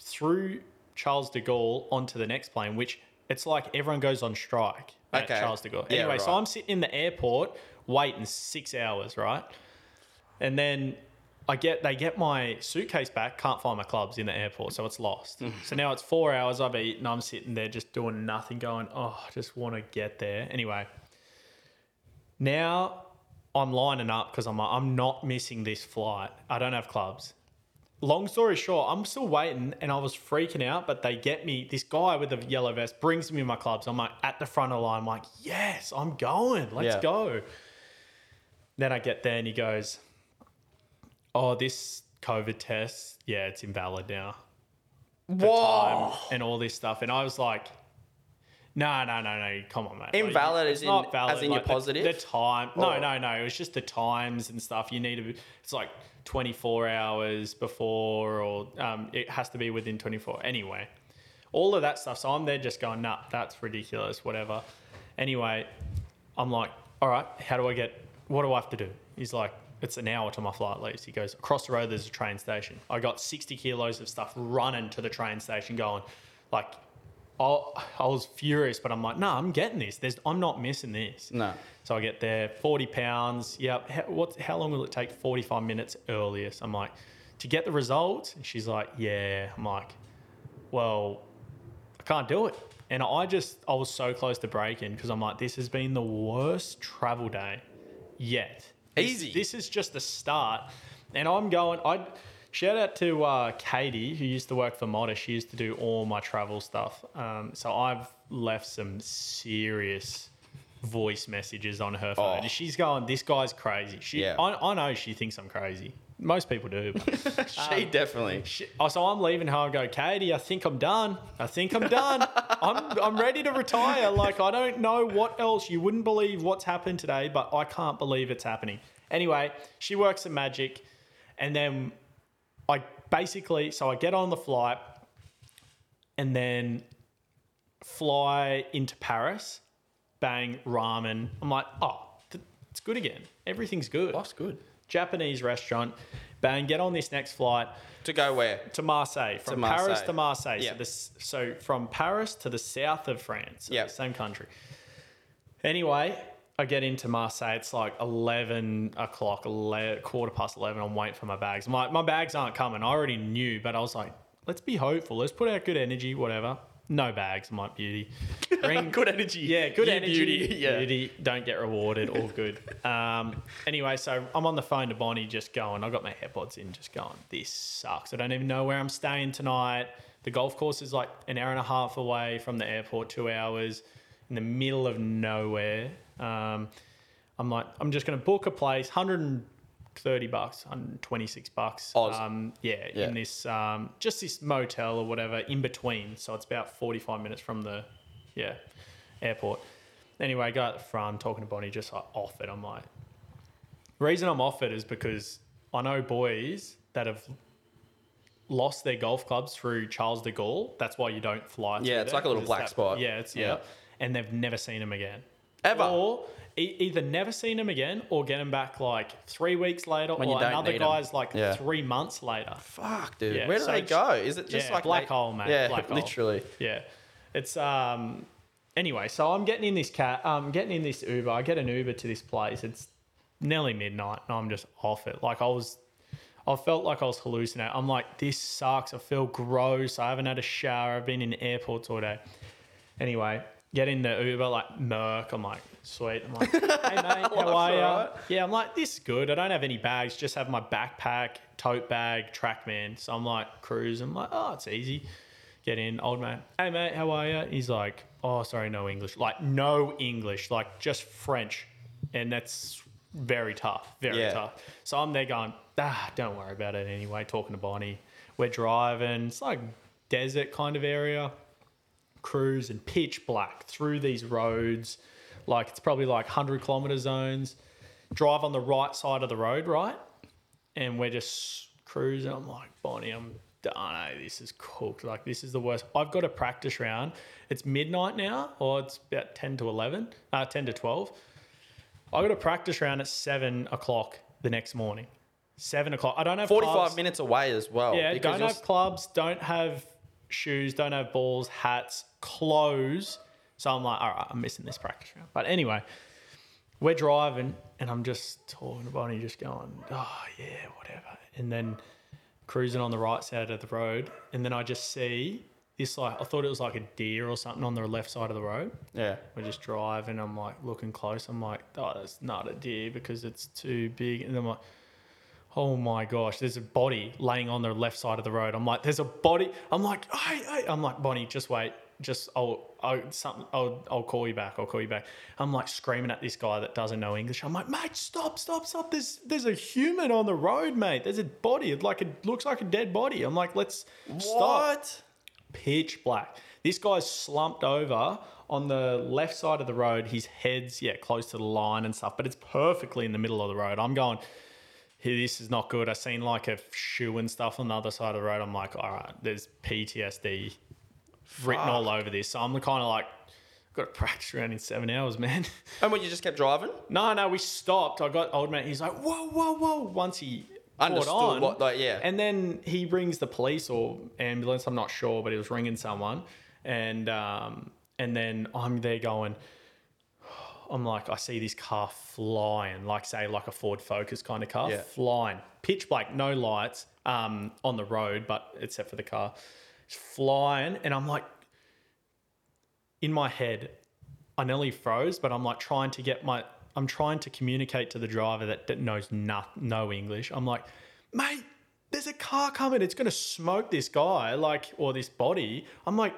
through Charles de Gaulle onto the next plane, which it's like everyone goes on strike at Okay. Charles de Gaulle. Yeah, Anyway, so. I'm sitting in the airport waiting six hours, right? And then I get they get my suitcase back, can't find my clubs in the airport, so it's lost. Mm. so now it's four hours I've eaten, I'm sitting there just doing nothing, going, oh, I just want to get there. Anyway, now I'm lining up because I'm like, I'm not missing this flight. I don't have clubs. Long story short, I'm still waiting and I was freaking out, but they get me. This guy with the yellow vest brings me my clubs. I'm like at the front of the line. I'm like, yes, I'm going. Let's Yeah. go. Then I get there and he goes, oh, this COVID test, yeah, it's invalid now. Whoa. Time and all this stuff. And I was like, no, no, no, no, come on, mate. Invalid it's as in- not valid. as in you're the- positive? The, time. No, Or- no, no. It was just the times and stuff. You need to. Be, it's like 24 hours before, or um, it has to be within 24. Anyway, all of that stuff. So I'm there just going, nah, that's ridiculous. Whatever. Anyway, I'm like, all right, how do I get? What do I have to do? He's like, it's an hour to my flight leaves. He goes across the road. There's a train station. I got 60 kilos of stuff running to the train station, going, like, I, I was furious, but I'm like, no, I'm getting this. There's, I'm not missing this. No. So I get there, 40 pounds. Yep. How, what, how long will it take? 45 minutes earliest. I'm like, to get the results? And she's like, yeah. I'm like, well, I can't do it. And I just, I was so close to breaking because I'm like, this has been the worst travel day yet. This- Easy. This is just the start. And I'm going, I shout out to uh, Katie, who used to work for Modder. She used to do all my travel stuff. Um, so I've left some serious voice messages on her phone. Oh. She's going, this guy's crazy. She, Yeah. I, I know she thinks I'm crazy. Most people do. But she um, definitely. Shit. Oh, so I'm leaving home. Go, Katie. I think I'm done. I think I'm done. I'm I'm ready to retire. Like I don't know what else. You wouldn't believe what's happened today, but I can't believe it's happening. Anyway, she works at Magic, and then I basically so I get on the flight, and then fly into Paris. Bang ramen. I'm like, oh, th- it's good again. Everything's good. Life's good. Japanese restaurant. Bang, get on this next flight To go where? to Marseille. From Paris Marseille. to Marseille. Yeah. So, this, so from Paris to the south of France. So Yeah. Same country. Anyway, I get into Marseille. It's like 11 o'clock, 11, quarter past 11. I'm waiting for my bags. My, my bags aren't coming. I already knew, but I was like, let's be hopeful. Let's put out good energy, whatever. No bags, my beauty. Ring, Good energy. yeah, good energy. beauty, yeah. Beauty, don't get rewarded. All good. Um, anyway, so I'm on the phone to Bonnie, just going. I got my AirPods in, just going. This sucks. I don't even know where I'm staying tonight. The golf course is like an hour and a half away from the airport, two hours in the middle of nowhere. Um, I'm like, I'm just going to book a place, 130 bucks, 126 bucks. Oz. Um, yeah, Yeah. in this, um, just this motel or whatever in between. So it's about 45 minutes from the, yeah, airport. Anyway, I go at the front talking to Bonnie, just like off it. I'm like, reason I'm off it is because I know boys that have lost their golf clubs through Charles de Gaulle. That's why you don't fly. Yeah, it's there, like a little black that- spot. Yeah, it's Yeah. yeah, and they've never seen him again. Ever. Or e- either never seen him again, or get him back like three weeks later, When you or don't another need 'em. guy's like Yeah. three months later. Fuck, dude. Yeah, Where do so they it's- go? Is it just yeah, like black they- hole, mate. Yeah, black hole. literally. Yeah, it's um. Anyway, so I'm getting in this cat. Um, getting in this Uber. I get an Uber to this place. It's nearly midnight, and I'm just off it. Like I was, I felt like I was hallucinating. I'm like, this sucks. I feel gross. I haven't had a shower. I've been in airports all day. Anyway, get in the Uber like Merc. I'm like, sweet. I'm like, hey mate, how are you? alright. Yeah, I'm like, this is good. I don't have any bags. Just have my backpack, tote bag, TrackMan. So I'm like, cruise. I'm like, oh, it's easy. Get in, old man. Hey mate, how are you? He's like, oh, sorry, no English. Like no English, like just French, and that's very tough, very Yeah. tough. So I'm there going, ah, don't worry about it anyway. Talking to Bonnie, we're driving. It's like desert kind of area. Cruise and pitch black through these roads, like it's probably like hundred kilometer zones. Drive on the right side of the road, right? and we're just cruising. I'm like, Bonnie, I'm done. eh, This is cooked. Like, this is the worst. I've got a practice round. It's midnight now, or it's about 10 to 11, uh, 10 to 12. I got a practice round at 7 o'clock the next morning. 7 o'clock. I don't have 45 clubs. minutes away as well. Yeah, because don't have clubs, don't have shoes, don't have balls, hats, clothes. So I'm like, all right, I'm missing this practice round. But anyway, we're driving and I'm just talking to Bonnie, just going, oh, yeah, whatever. And then cruising on the right side of the road. And then I just see this, like, I thought it was like a deer or something on the left side of the road. Yeah. We're just driving. I'm like looking close. I'm like, oh, that's not a deer because it's too big. And I'm like, oh my gosh, there's a body laying on the left side of the road. I'm like, there's a body. I'm like, hey, hey. I'm like, Bonnie, just wait. Just oh, oh, I'll, I'll something. Oh, I'll, I'll call you back. I'll call you back. I'm like screaming at this guy that doesn't know English. I'm like, mate, stop, stop, stop. There's, there's a human on the road, mate. There's a body. It like it looks like a dead body. I'm like, let's stop What? pitch black. This guy's slumped over on the left side of the road. His head's yeah close to the line and stuff, but it's perfectly in the middle of the road. I'm going, this is not good. I seen like a shoe and stuff on the other side of the road. I'm like, all right, there's PTSD written all over this. So I'm kind of like, got to practice around in seven hours, man. And when you just kept driving? no, no, we stopped. I got old man. He's like, whoa, whoa, whoa. Once he Understood on, what, like, yeah. and then he rings the police or ambulance. I'm not sure, but he was ringing someone, and um, and then I'm there going. I'm like, I see this car flying, like say like a Ford Focus kind of car, Yeah. flying, pitch black, no lights, um, on the road, but except for the car, flying, and I'm like, in my head, I nearly froze, but I'm like trying to get my, I'm trying to communicate to the driver that, that knows no, no English. I'm like, mate, there's a car coming. It's going to smoke this guy, like, or this body. I'm like,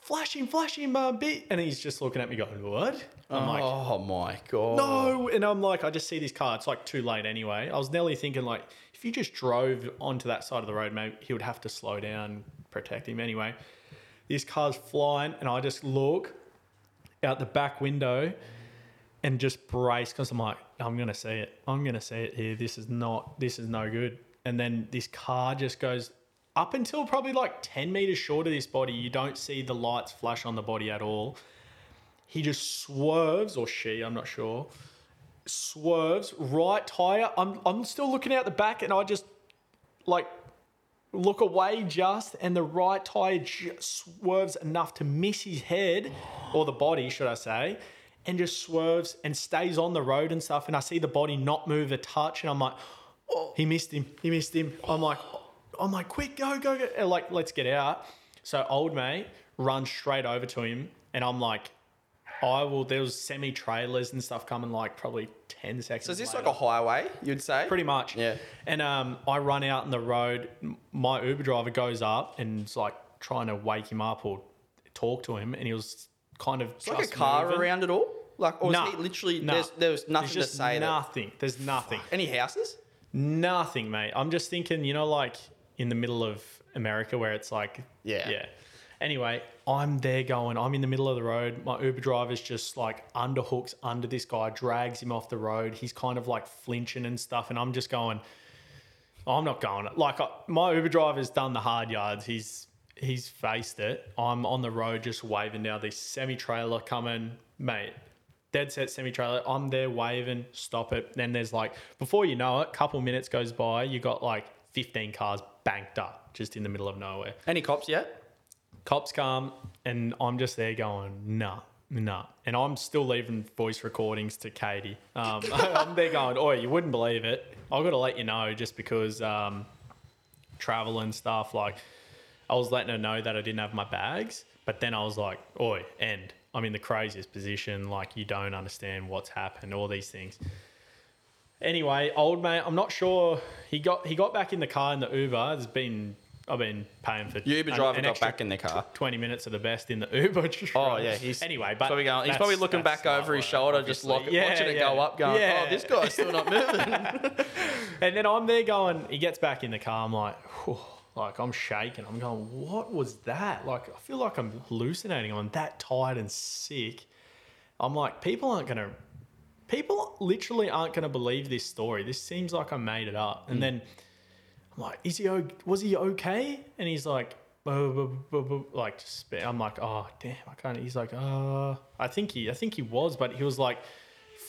flashing, flashing, my uh, bit. And he's just looking at me going, what? I'm like, oh my god. no. And I'm like, I just see this car. It's like too late anyway. I was nearly thinking, like, if you just drove onto that side of the road, maybe he would have to slow down, protect him anyway. This car's flying, and I just look out the back window and just brace because I'm like, I'm gonna see it. I'm gonna see it here. This is not. This is no good. And then this car just goes up until probably like 10 meters short of this body. You don't see the lights flash on the body at all. He just swerves, or she, I'm not sure, swerves right tire. I'm I'm still looking out the back, and I just like look away just, and the right tire swerves enough to miss his head, or the body, should I say, and just swerves and stays on the road and stuff. And I see the body not move a touch, and I'm like, oh, he missed him. He missed him. I'm like, I'm like, quick, go, go, go. And like, let's get out. So old mate runs straight over to him, and I'm like, I will. There was semi trailers and stuff coming like probably ten seconds. So is this later. like a highway? You'd say Pretty much. Yeah. And um, I run out in the road. My Uber driver goes up and is like trying to wake him up or talk to him, and he was kind of It's like a car moving. around it all. Like, or Nah, is he literally? nah. There's, there was nothing There's to say. That, nothing. There's nothing. any houses? Nothing, mate. I'm just thinking, you know, like in the middle of America where it's like, Yeah. yeah. Anyway, I'm there going, I'm in the middle of the road. My Uber driver's just like underhooks under this guy, drags him off the road. He's kind of like flinching and stuff. And I'm just going, oh, I'm not going. Like, I, my Uber driver's done the hard yards. He's, he's faced it. I'm on the road just waving now. this semi trailer coming, mate. Dead set semi trailer. I'm there waving, stop it. Then there's like, before you know it, a couple minutes goes by, you got like 15 cars banked up just in the middle of nowhere. Any cops yet? Cops come and I'm just there going, nah, nah. And I'm still leaving voice recordings to Katie. Um, I'm there going, oh, you wouldn't believe it. I've got to let you know just because um, travel and stuff. Like, I was letting her know that I didn't have my bags, but then I was like, oi, end. I'm in the craziest position. Like, you don't understand what's happened, all these things. Anyway, old mate, I'm not sure. He got he got back in the car in the Uber. There's been I've been paying for Uber an- driver an got back in the car. 20 minutes of the best in the Uber. Oh yeah, he's anyway, but so we going, he's probably looking back over his shoulder, just lock, Yeah, watching it go up, going, Yeah. "Oh, this guy's still not moving." And then I'm there going, he gets back in the car. I'm like, whew, like I'm shaking. I'm going, what was that? Like I feel like I'm hallucinating. I'm that tired and sick. I'm like, people aren't gonna, people literally aren't gonna believe this story. This seems like I made it up. Mm. And then I'm like, is he? o- Was he okay? And he's like. Like. I'm like, oh damn, I can't. He's like, uh, I think he, I think he was, but he was like,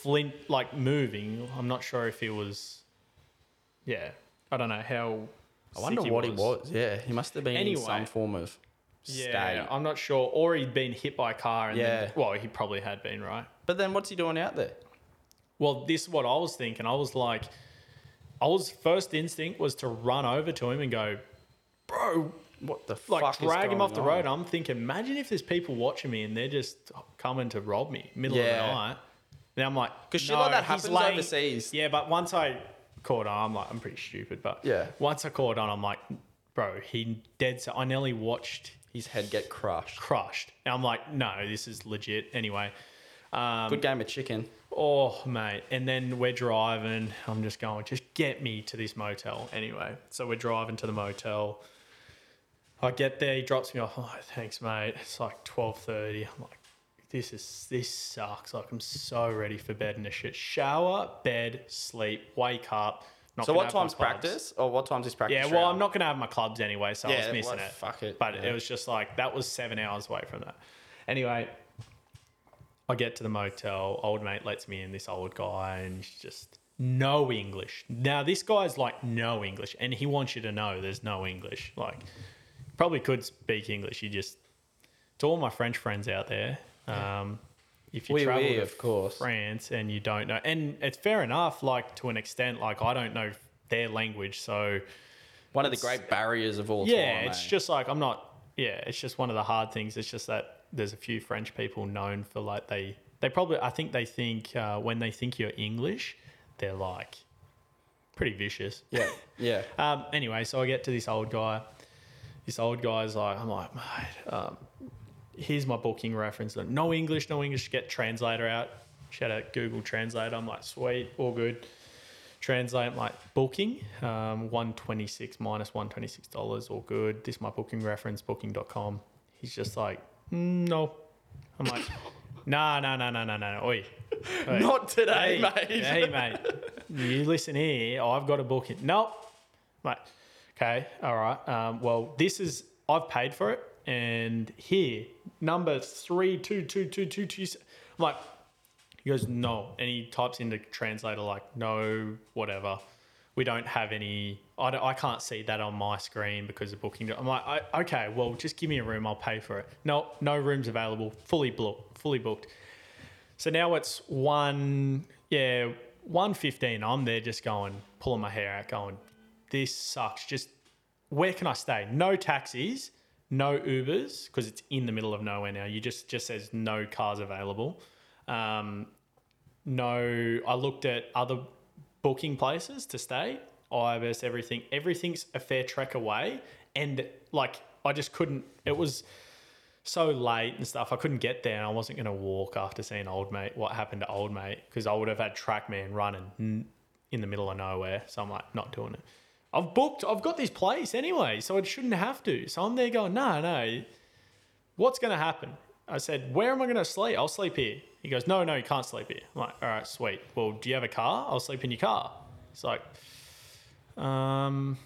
flint, like moving. I'm not sure if he was yeah, I don't know how. I wonder sick what he was. Yeah, he must have been Anyway. in some form of Yeah. I'm not sure. Or he'd been hit by a car. And Yeah. Then, well, he probably had been, right? But then, what's he doing out there? Well, this is what I was thinking. I was like, I was first instinct was to run over to him and go, bro, What the like fuck? drag him off the on? road. I'm thinking, imagine if there's people watching me and they're just coming to rob me middle of the night. Then I'm like, 'Cause shit no, like that happens laying- overseas. Yeah, but once I caught on, I'm like, I'm pretty stupid, but Yeah. Once I caught on, I'm like, bro, he dead. So I nearly watched His head get crushed. crushed. And I'm like, no, this is legit. Anyway, um, Good game of chicken. Oh mate, and then we're driving. I'm just going, just get me to this motel. Anyway, so we're driving to the motel. I get there, he drops me off. I'm thanks, mate. It's like twelve thirty. I'm like, this is this sucks. Like I'm so ready for bed and a shit. Shower, bed, sleep, wake up. Not So what time's practice? Or what time's his practice? Yeah, well, round? I'm not going to have my clubs anyway, so I Yeah, was missing well, it. fuck it, But yeah. it was just like that was seven hours away from that. Anyway, I get to the motel. Old mate lets me in. This old guy, and he's just no English. Now this guy's like no English, and he wants you to know there's no English. Like, probably could speak English. You just to all my French friends out there. Um, if you Oui, travel oui, to of course. France and you don't know, and it's fair enough. Like to an extent, like I don't know their language, so One of the great barriers of all yeah, time. it's eh? just like I'm not. Yeah, it's just one of the hard things. It's just that there's a few French people known for like they they probably I think they think uh, when they think you're English, they're like pretty vicious. yeah, yeah. Um, anyway, so I get to this old guy. This old guy's like, I'm like, mate, um, here's my booking reference. No English, no English. Get translator out. Shout out Google Translator. I'm like, sweet, all good. Translate like booking, um, 126 minus $126, all good. This is my booking reference, booking.com. He's just like, "Mm, no. I'm like, no, no, nah, nah, nah, nah. Oi. Oi. Not today, hey, mate. Hey, mate. You listen here. I've got a booking. Nope. Mate. Okay. All right. Um, well, this is I've paid for it, and here number three two two two two two. I'm like, he goes no, and he types into translator like no whatever. We don't have any I, I can't see that on my screen because of booking. I'm like, I, okay, well, just give me a room. I'll pay for it. No, no rooms available. Fully booked. Fully booked. So now it's one, yeah, one fifteen. I'm there just going, pulling my hair out, going, this sucks. Just where can I stay? No taxis, no Ubers because it's in the middle of nowhere now. You just just says no cars available. Um, no, I looked at other booking places to stay. Ibis, everything, everything's a fair trek away, and like I just couldn't. It was so late and stuff. I couldn't get there, and I wasn't going to walk after seeing old mate. What happened to old mate? Because I would have had trackman running in the middle of nowhere. So I'm like, not doing it. I've booked. I've got this place anyway, so I shouldn't have to. So I'm there going, no, no. What's going to happen? I said, where am I going to sleep? I'll sleep here. He goes, no, no, you can't sleep here. I'm like, all right, sweet. Well, do you have a car? I'll sleep in your car. It's like, um,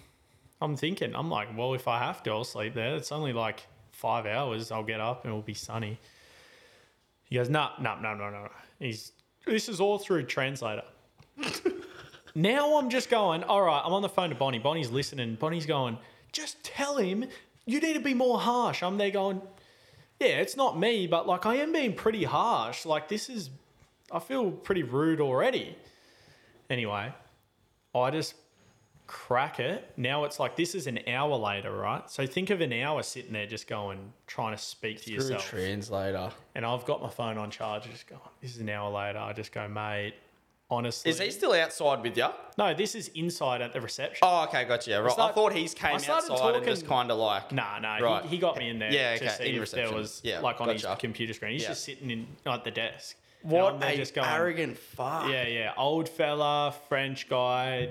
I'm thinking, I'm like, well, if I have to, I'll sleep there. It's only like five hours. I'll get up and it'll be sunny. He goes, no, no, no, no, no. He's this is all through translator. now I'm just going, all right, I'm on the phone to Bonnie. Bonnie's listening. Bonnie's going, just tell him you need to be more harsh. I'm there going, yeah, it's not me, but like I am being pretty harsh. Like this is, I feel pretty rude already. Anyway, I just crack it. Now it's like this is an hour later, right? So think of an hour sitting there just going, trying to speak to yourself. translator. And I've got my phone on charge, just going, this is an hour later. I just go, mate, honestly. Is he still outside with you? No, this is inside at the reception. Oh, okay, gotcha. Right. I, start- thought he's came I started outside and just kind of like. Nah, nah, Right. he, he got me in there Yeah, to see in if there was Yeah, like on his computer screen. He's Yeah. just sitting in at the desk. What a just going, arrogant fuck. Yeah, yeah. Old fella, French guy,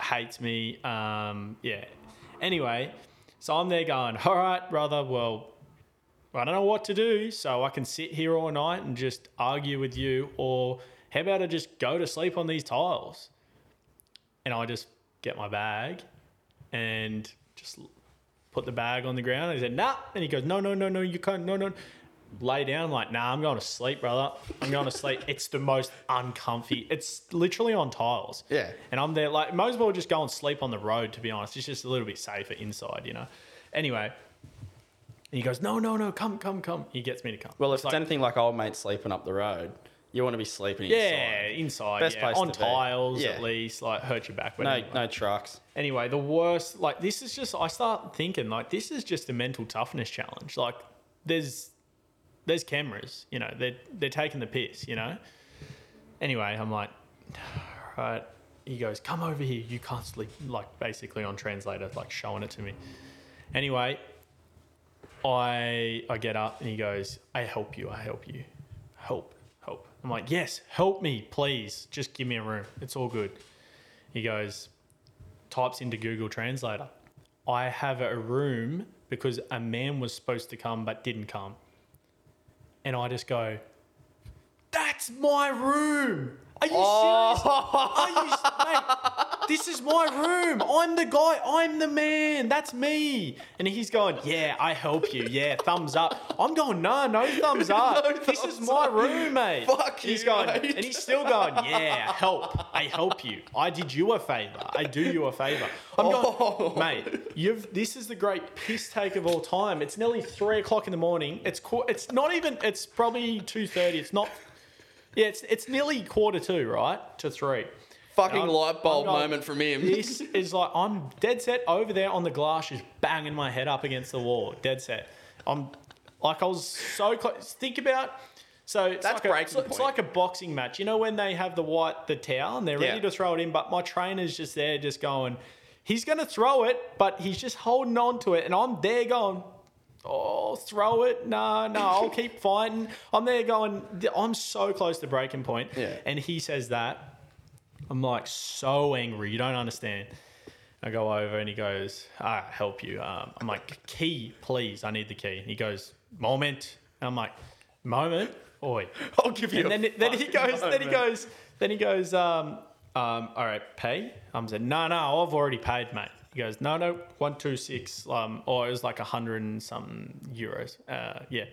hates me. Um, yeah. Anyway, so I'm there going, all right, brother, well, I don't know what to do, so I can sit here all night and just argue with you, or how about I just go to sleep on these tiles? And I just get my bag and just put the bag on the ground. And he said, nah. And he goes, no, no, no, no, you can't, no, no. Lay down, I'm like, nah, I'm going to sleep, brother. I'm going to sleep. It's the most uncomfy. It's literally on tiles. Yeah. And I'm there, like, might as well just go and sleep on the road, to be honest. It's just a little bit safer inside, you know? Anyway, he goes, no, no, no, come, come, come. He gets me to come. Well, if It's it's like, anything like old mate sleeping up the road, you want to be sleeping yeah, inside. inside, Best yeah. place on to be. tiles Yeah. at least, like hurt your back. But No, anyway. no trucks. Anyway, the worst, like this is just, I start thinking like this is just a mental toughness challenge. Like there's, there's cameras, you know, they're, they're taking the piss, you know? Anyway, I'm like, right. He goes, come over here. You can't sleep. Like basically on translator, like showing it to me. Anyway, I, I get up and he goes, I help you. I help you. Help, help. I'm like, yes, help me, please. Just give me a room. It's all good. He goes, types into Google Translator. I have a room because a man was supposed to come but didn't come. And I just go, That's my room. Are you oh. serious? Are you, mate, this is my room. I'm the guy. I'm the man. That's me. And he's going, yeah, I help you. Yeah, thumbs up. I'm going, no, no thumbs up. No this is my up. room, mate. Fuck he's you, going, mate. and he's still going, yeah, help. I help you. I did you a favor. I do you a favor. I'm going, Oh. mate. You've. This is the great piss take of all time. It's nearly three o'clock in the morning. It's qu- It's not even. It's probably two thirty. It's not. Yeah, it's it's nearly quarter two, right? To three. Fucking I'm- light bulb moment from him. This is like I'm dead set over there on the glass, just banging my head up against the wall. Dead set. I'm like I was so close. Think about. So it's That's like a, breaking it's, it's like a boxing match. You know when they have the white the towel and they're ready Yeah. to throw it in, but my trainer's just there, just going. He's gonna throw it, but he's just holding on to it, and I'm there going. Oh, throw it. No, no, I'll keep fighting. I'm there going, I'm so close to breaking point. Yeah. And he says that. I'm like so angry. You don't understand. I go over and he goes, "I help you." Um, I'm like, "Key, please. I need the key." And he goes, "Moment." And I'm like, "Moment, oi." I'll give you. And a then, then he goes, then he goes, then he goes, um, um, all right, pay. I'm saying, no, no, I've already paid, mate. He goes, no, no, one, two, six, um, or it was like a hundred and some euros. Uh, yeah.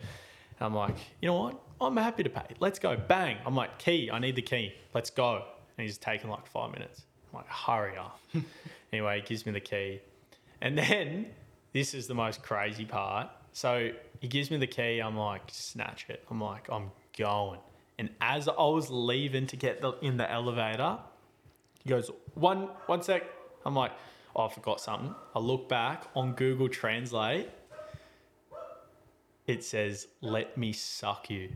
I'm like, you know what? I'm happy to pay. Let's go. Bang. I'm like, key. I need the key. Let's go. And he's taken like five minutes. I'm like, hurry up. anyway, he gives me the key. And then this is the most crazy part. So he gives me the key. I'm like, snatch it. I'm like, I'm going. And as I was leaving to get the, in the elevator, he goes, one, one sec. I'm like, oh, I forgot something. I look back on Google Translate. It says, let me suck you.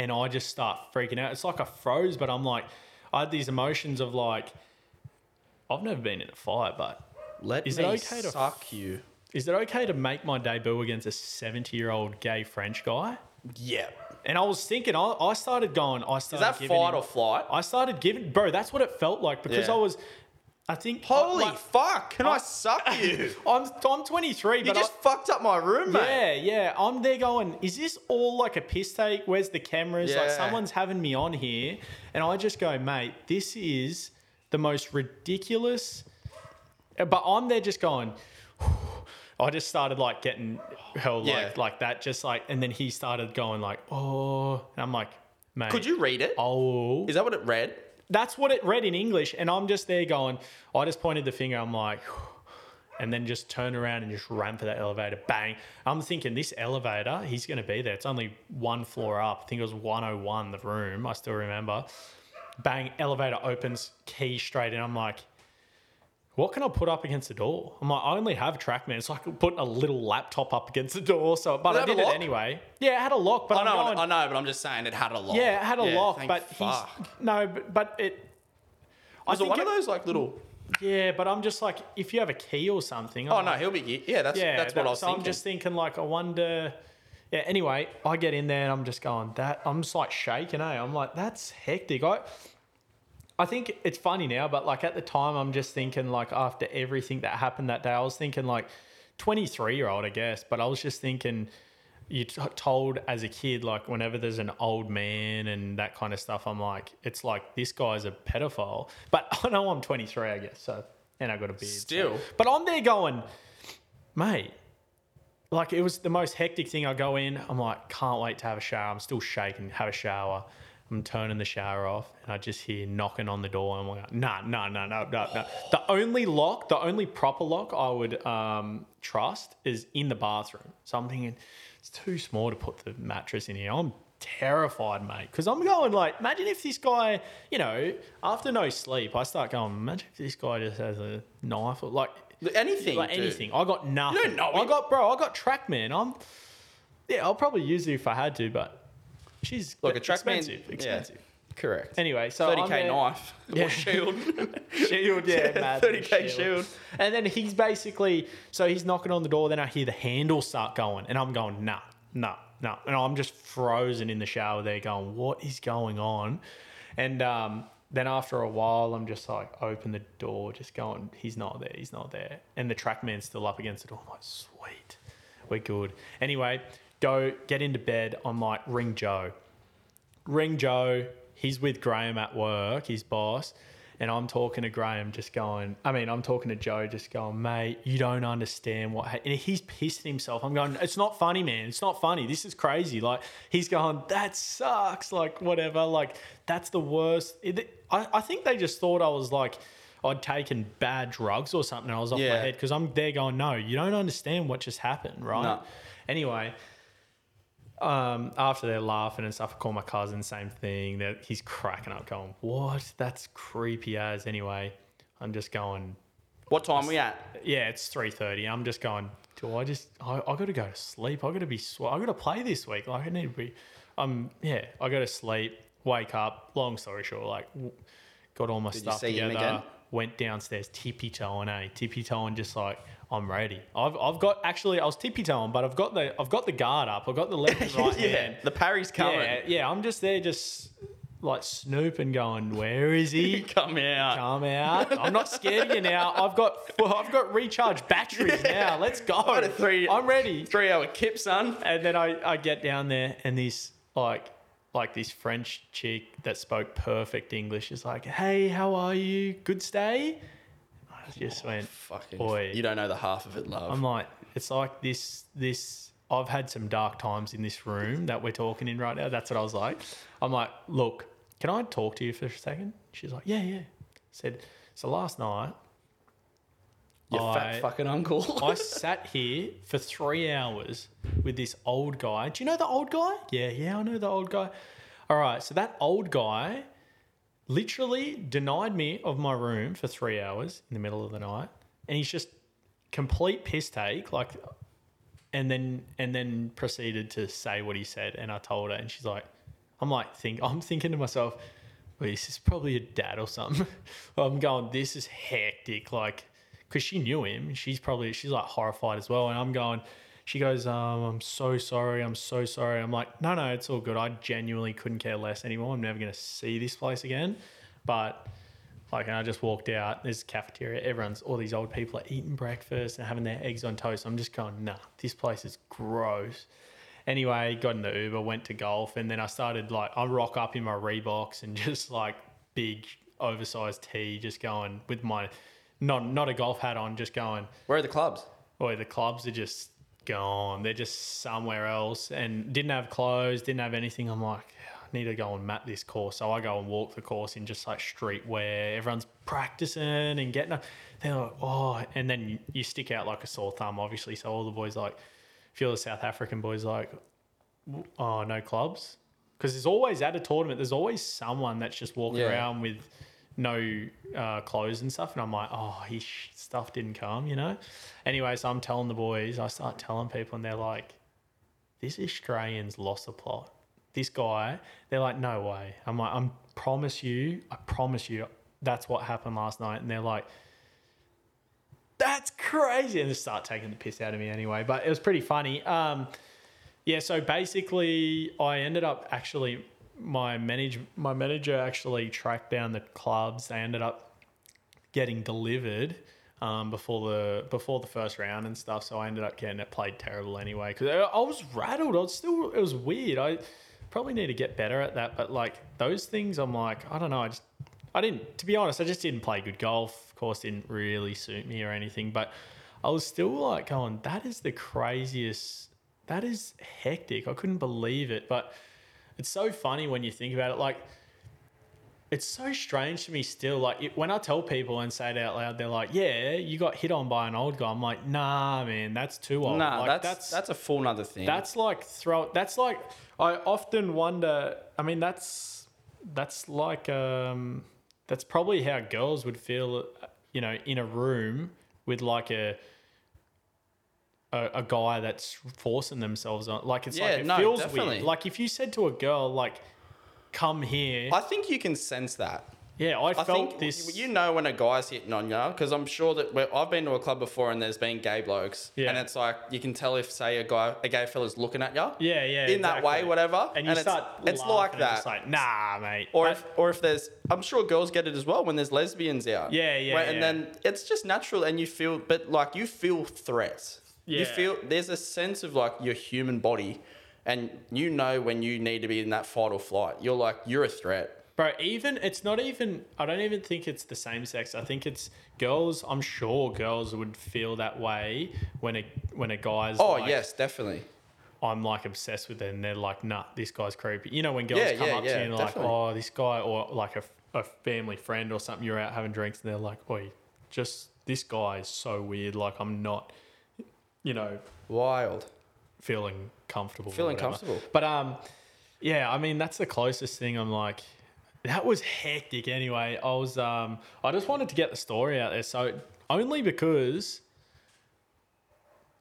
And I just start freaking out. It's like I froze, but I'm like, I had these emotions of like, I've never been in a fight, but Let Is me it okay to suck you? is it okay to make my debut against a 70 year old gay French guy? Yeah. And I was thinking, I, I started going, I Is started that giving fight him- or flight? I started giving, bro, that's what it felt like because Yeah. I was, I think, Holy like, fuck! Can I, I- suck you? I'm, I'm 23, you but just I, fucked up my room, mate. yeah, yeah. I'm there going, is this all like a piss take? Where's the cameras? Like someone's having me on here. And I just go, mate, this is the most ridiculous. But I'm there just going, I just started like getting hell like, Yeah. like that, just like, and then he started going like, oh, and I'm like, mate. Could you read it? Oh, is that what it read? That's what it read in English. And I'm just there going, I just pointed the finger. I'm like, and then just turned around and just ran for that elevator. Bang. I'm thinking this elevator, he's going to be there. It's only one floor up. I think it was 101, the room. I still remember. Bang, elevator opens, key straight in. I'm like, what can I put up against the door? I'm like, I only have TrackMan, so I could put a little laptop up against the door. So, but I did it anyway. Yeah, it had a lock, but I know, going, I know, but I'm just saying it had a lock. yeah, it had a Yeah, lock, but fuck. he's no, but, but it. I Was it think one of those like little? Yeah, but I'm just like, if you have a key or something. I'm Oh no, he'll be. Yeah, that's yeah, that's what that- I was so thinking. I'm just thinking, like, I wonder. Yeah. Anyway, I get in there and I'm just going that. I'm just like shaking. Eh? I'm like, that's hectic. I. I think it's funny now, but like at the time, I'm just thinking like after everything that happened that day, I was thinking like 23 year old, I guess, but I was just thinking you t- told as a kid like whenever there's an old man and that kind of stuff, I'm like, it's like this guy's a pedophile. But I know I'm 23, I guess, so and I got a beard. so- Still. but I'm there going, mate. Like it was the most hectic thing. I go in, I'm like, can't wait to have a shower. I'm still shaking, have a shower. I'm turning the shower off, and I just hear knocking on the door. And I'm like, nah, nah, nah, no, no, no. The only lock, the only proper lock I would um, trust is in the bathroom. So I'm thinking, it's too small to put the mattress in here. I'm terrified, mate, because I'm going like, imagine if this guy, you know, after no sleep, I start going, imagine if this guy just has a knife or like anything. like dude. anything. I got nothing. don't know I got bro. I got TrackMan. I'm yeah. I'll probably use it if I had to, but she's Look, a trackman. expensive. Expensive. Yeah, correct. Anyway, so 30k there- knife Yeah. or shield. Shield, yeah, mad, thirty k shield. And then he's basically so he's knocking on the door. Then I hear the handle start going, and I'm going, nah, nah, nah, and I'm just frozen in the shower there, going, what is going on? And um, then after a while, I'm just like, open the door, just going, he's not there, he's not there, and the trackman's still up against the door. I'm like, sweet, we're good. Anyway, go get into bed. I'm like, ring Joe ring Joe. He's with Graham at work, his boss. And I'm talking to Graham, just going, I mean, I'm talking to Joe, just going, mate, you don't understand what. Ha-. And he's pissing himself. I'm going, it's not funny, man. It's not funny. This is crazy. Like, he's going, that sucks. Like, whatever. Like, that's the worst. It, I, I think they just thought I was like, I'd taken bad drugs or something. I was off my head because I'm there going, no, you don't understand what just happened, right? No. Anyway, um, after they're laughing and stuff, I call my cousin, same thing. That he's cracking up, going, "What? That's creepy as." Anyway, I'm just going, What time are we at? "Yeah, it's three thirty. I'm just going. Do I just? I, I got to go to sleep. I got to be. sw- I got to play this week. Like I need to be. Um, yeah, I go to sleep. Wake up. Long story short, like got all my you stuff see him together. again? Went downstairs, tippy toeing, eh? Tippy toeing, just like I'm ready. I've, I've got actually I was tippy toeing, but I've got the I've got the guard up. I've got the left and right yeah, hand. the parry's coming. Yeah, yeah. I'm just there, just like snooping, going, "Where is he? Come out. Come out! I'm not scared of you now. I've got well, I've got recharged batteries now. Let's go. A three- I'm ready." Three hour kip, son. And then I, I get down there, and this like like this French chick that spoke perfect English is like, "Hey, how are you? Good stay." Just went, Fucking. Boy. You don't know the half of it, love. I'm like, it's like this, this. I've had some dark times in this room that we're talking in right now. That's what I was like. I'm like, look, can I talk to you for a second? She's like, yeah, yeah. Said, so last night Your I- fat fucking uncle. I sat here for three hours with this old guy. Do you know the old guy? Yeah, yeah, I know the old guy. All right, so that old guy literally denied me of my room for three hours in the middle of the night, and he's just complete piss take, like, and then and then proceeded to say what he said, and I told her, and she's like, I'm like, think, I'm thinking to myself, well, this is probably a dad or something. I'm going, this is hectic, like, because she knew him. She's probably she's like horrified as well, and I'm going. She goes, um, I'm so sorry. I'm so sorry. I'm like, no, no, it's all good. I genuinely couldn't care less anymore. I'm never going to see this place again. But like, and I just walked out. There's a cafeteria. Everyone's, all these old people are eating breakfast and having their eggs on toast. I'm just going, nah, this place is gross. Anyway, got in the Uber, went to golf, and then I started like, I rock up in my Reeboks and just like big oversized tee, just going with my, not not a golf hat on, just going, Where are the clubs? boy, the clubs are just gone. They're just somewhere else and didn't have clothes, didn't have anything. I'm like, I need to go and map this course. So I go and walk the course in just like streetwear. Everyone's practicing and getting up. They're like, oh, and then you, stick out like a sore thumb, obviously. So all the boys like, a few of the South African boys like, oh, no clubs. Because there's always at a tournament, there's always someone that's just walking Yeah. around with no uh, clothes and stuff. And I'm like, oh, his stuff didn't come, you know? Anyway, so I'm telling the boys, I start telling people, and they're like, this Australian's lost a plot. This guy, they're like, no way. I'm like, I promise you, I promise you, that's what happened last night. And they're like, that's crazy. And they start taking the piss out of me anyway. But it was pretty funny. Um, yeah, so basically, I ended up actually my manage my manager actually tracked down the clubs. They ended up getting delivered um, before the before the first round and stuff. So I ended up getting it played terrible anyway because I, I was rattled. I was still it was weird. I probably need to get better at that. But like those things, I'm like I don't know. I just I didn't to be honest. I just didn't play good golf. Of course, didn't really suit me or anything. But I was still like going, that is the craziest. That is hectic. I couldn't believe it. But it's so funny when you think about it. Like, it's so strange to me still. Like, it, when I tell people and say it out loud, they're like, yeah, you got hit on by an old guy. I'm like, nah, man, that's too old. Nah, like, that's, that's a full nother thing. that's like throw. That's like I often wonder. I mean, that's that's like um, that's probably how girls would feel. You know, in a room with like a a, a guy that's forcing themselves on. Like it's Yeah, like it no, feels definitely. weird. Like if you said to a girl like, "Come here," I think you can sense that. yeah, I, I felt think this. you know when a guy's hitting on you because I'm sure that I've been to a club before and there's been gay blokes Yeah. and it's like you can tell if say a guy a gay fella's looking at you yeah, yeah, in that way whatever and you it's, start. it's laughing like and that It's like, nah, mate. or if or if there's I'm sure girls get it as well when there's lesbians out Yeah, yeah, Where- and yeah. then it's just natural and you feel but like you feel threats you feel there's a sense of like your human body and you know when you need to be in that fight or flight you're like you're a threat Bro, even it's not even. I don't even think it's the same sex. I think it's girls. I'm sure girls would feel that way when a when a guy's. oh like, yes definitely I'm like obsessed with it, and they're like, nah, this guy's creepy. You know, when girls Yeah, come yeah, up to yeah, you and like, definitely. oh, this guy, or like a, a family friend or something, you're out having drinks, and they're like, oi, just this guy is so weird. Like I'm not, you know, wild feeling comfortable. Feeling comfortable. But um, yeah, I mean that's the closest thing. I'm like, that was hectic. Anyway, I was um, I just wanted to get the story out there. So only because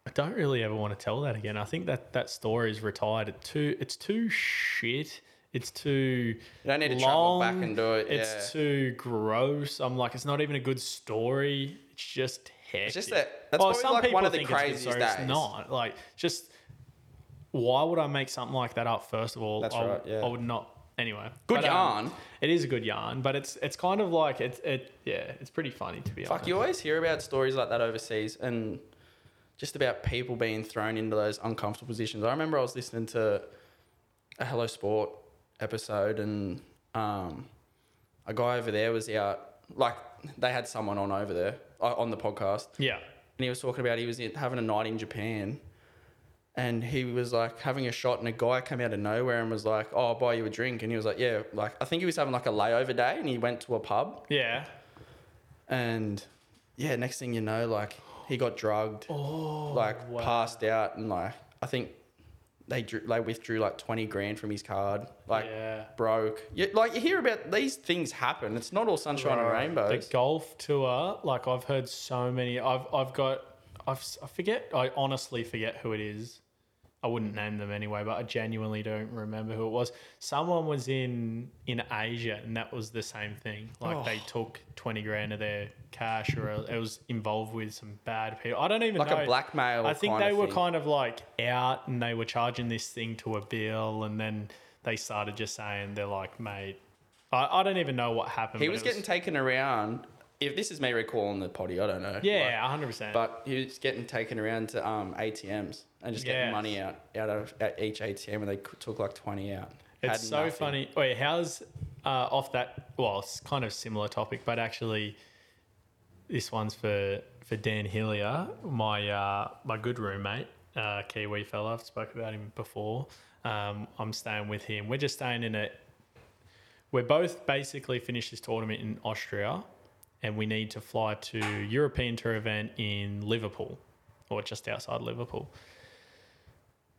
I don't really ever want to tell that again. I think that that story is retired. It's too, it's too shit. It's too. You don't need to travel back and do it, It's yeah. too gross. I'm like, it's not even a good story. It's just hectic. It's just that- that's probably like one of the think it's good craziest story. days. It's not like just. Why would I make something like that up? First of all, That's I, right, yeah. I would not. Anyway, Good But, um, yarn. it is a good yarn, but it's it's kind of like it's it yeah, it's pretty funny to be Fuck, honest. Fuck, you always hear about stories like that overseas and just about people being thrown into those uncomfortable positions. I remember I was listening to a Hello Sport episode and um, a guy over there was out, like, they had someone on over there uh, on the podcast. Yeah, and he was talking about he was having a night in Japan, and he was like having a shot, and a guy came out of nowhere and was like, "Oh, I'll buy you a drink," and he was like, "Yeah," like I think he was having like a layover day, and he went to a pub, yeah, And yeah, next thing you know, like he got drugged, Oh, like wow. passed out, and like I think they drew, they withdrew like twenty grand from his card, like yeah. broke. Yeah, like you hear about these things happen. It's not all sunshine and Right. rainbows. The golf tour, like I've heard so many. I've I've got I've I forget. I honestly forget who it is. I wouldn't name them anyway, but I genuinely don't remember who it was. Someone was in in Asia, and that was the same thing. Like they Oh. took twenty grand of their cash, or it was involved with some bad people. I don't even like know. a blackmail. I think they were thing. kind of like out, and they were charging this thing to a bill, and then they started just saying they're like, mate. I, I don't even know what happened. He but was getting taken around. If this is me recalling the potty, I don't know. yeah, hundred percent. But he was getting taken around to um, ATMs and just getting Yes. money out out of at each ATM, and they c- took like twenty out. It's so nothing. funny. Wait, how's uh, off that? Well, it's kind of similar topic, but actually, this one's for for Dan Hillier, my uh, my good roommate, uh, Kiwi fella. I've spoke about him before. Um, I'm staying with him. We're just staying in a. We're both basically finished this tournament in Austria, and we need to fly to European Tour event in Liverpool, or just outside Liverpool.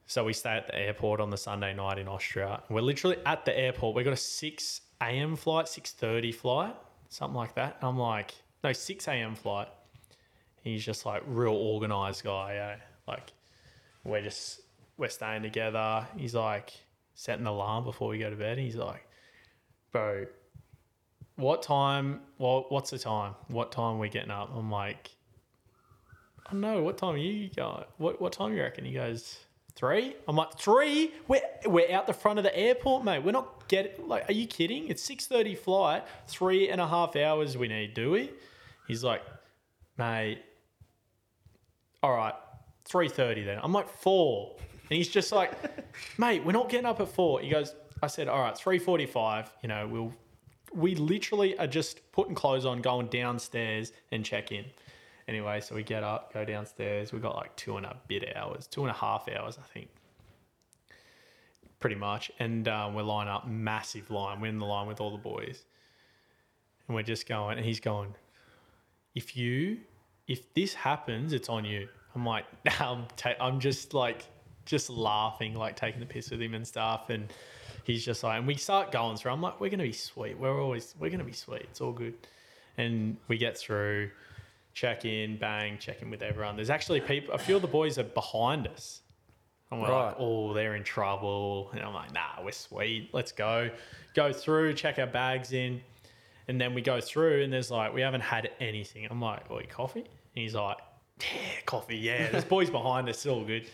So we stay at the airport on the Sunday night in Austria. We're literally at the airport. We got a six a.m. flight, six thirty flight, something like that. I'm like, no, six a.m. flight. He's just like real organized guy. Yeah, like we're just we're staying together. He's like setting the alarm before we go to bed. He's like, bro, what time? Well, what's the time? What time are we getting up? I'm like, I don't know. What time are you going? What what time you reckon? He goes three. I'm like three. We're we're out the front of the airport, mate. We're not getting like. Are you kidding? It's six thirty flight. Three and a half hours we need. Do we? He's like, mate. All right, three thirty then. I'm like four, and he's just like, mate, we're not getting up at four. He goes. I said, all right, three forty-five. You know, we'll we literally are just putting clothes on, going downstairs and check in. Anyway, so we get up, go downstairs. We got like two and a bit hours, two and a half hours, I think, pretty much. And um, we're lining up, massive line. We're in the line with all the boys, and we're just going. And he's going, if you, if this happens, it's on you. I'm like, I'm, ta- I'm just like, just laughing, like taking the piss with him and stuff. And he's just like, and we start going through. I'm like, we're gonna be sweet. We're always, we're gonna be sweet. It's all good. And we get through, check in, bang, check in with everyone. There's actually people. A few of the boys are behind us. And we're Right. like, oh, they're in trouble. And I'm like, nah, we're sweet. Let's go. Go through, check our bags in. And then we go through, and there's like, we haven't had anything. I'm like, oh, coffee? And he's like, yeah, coffee. Yeah, there's boys behind us. It's all good.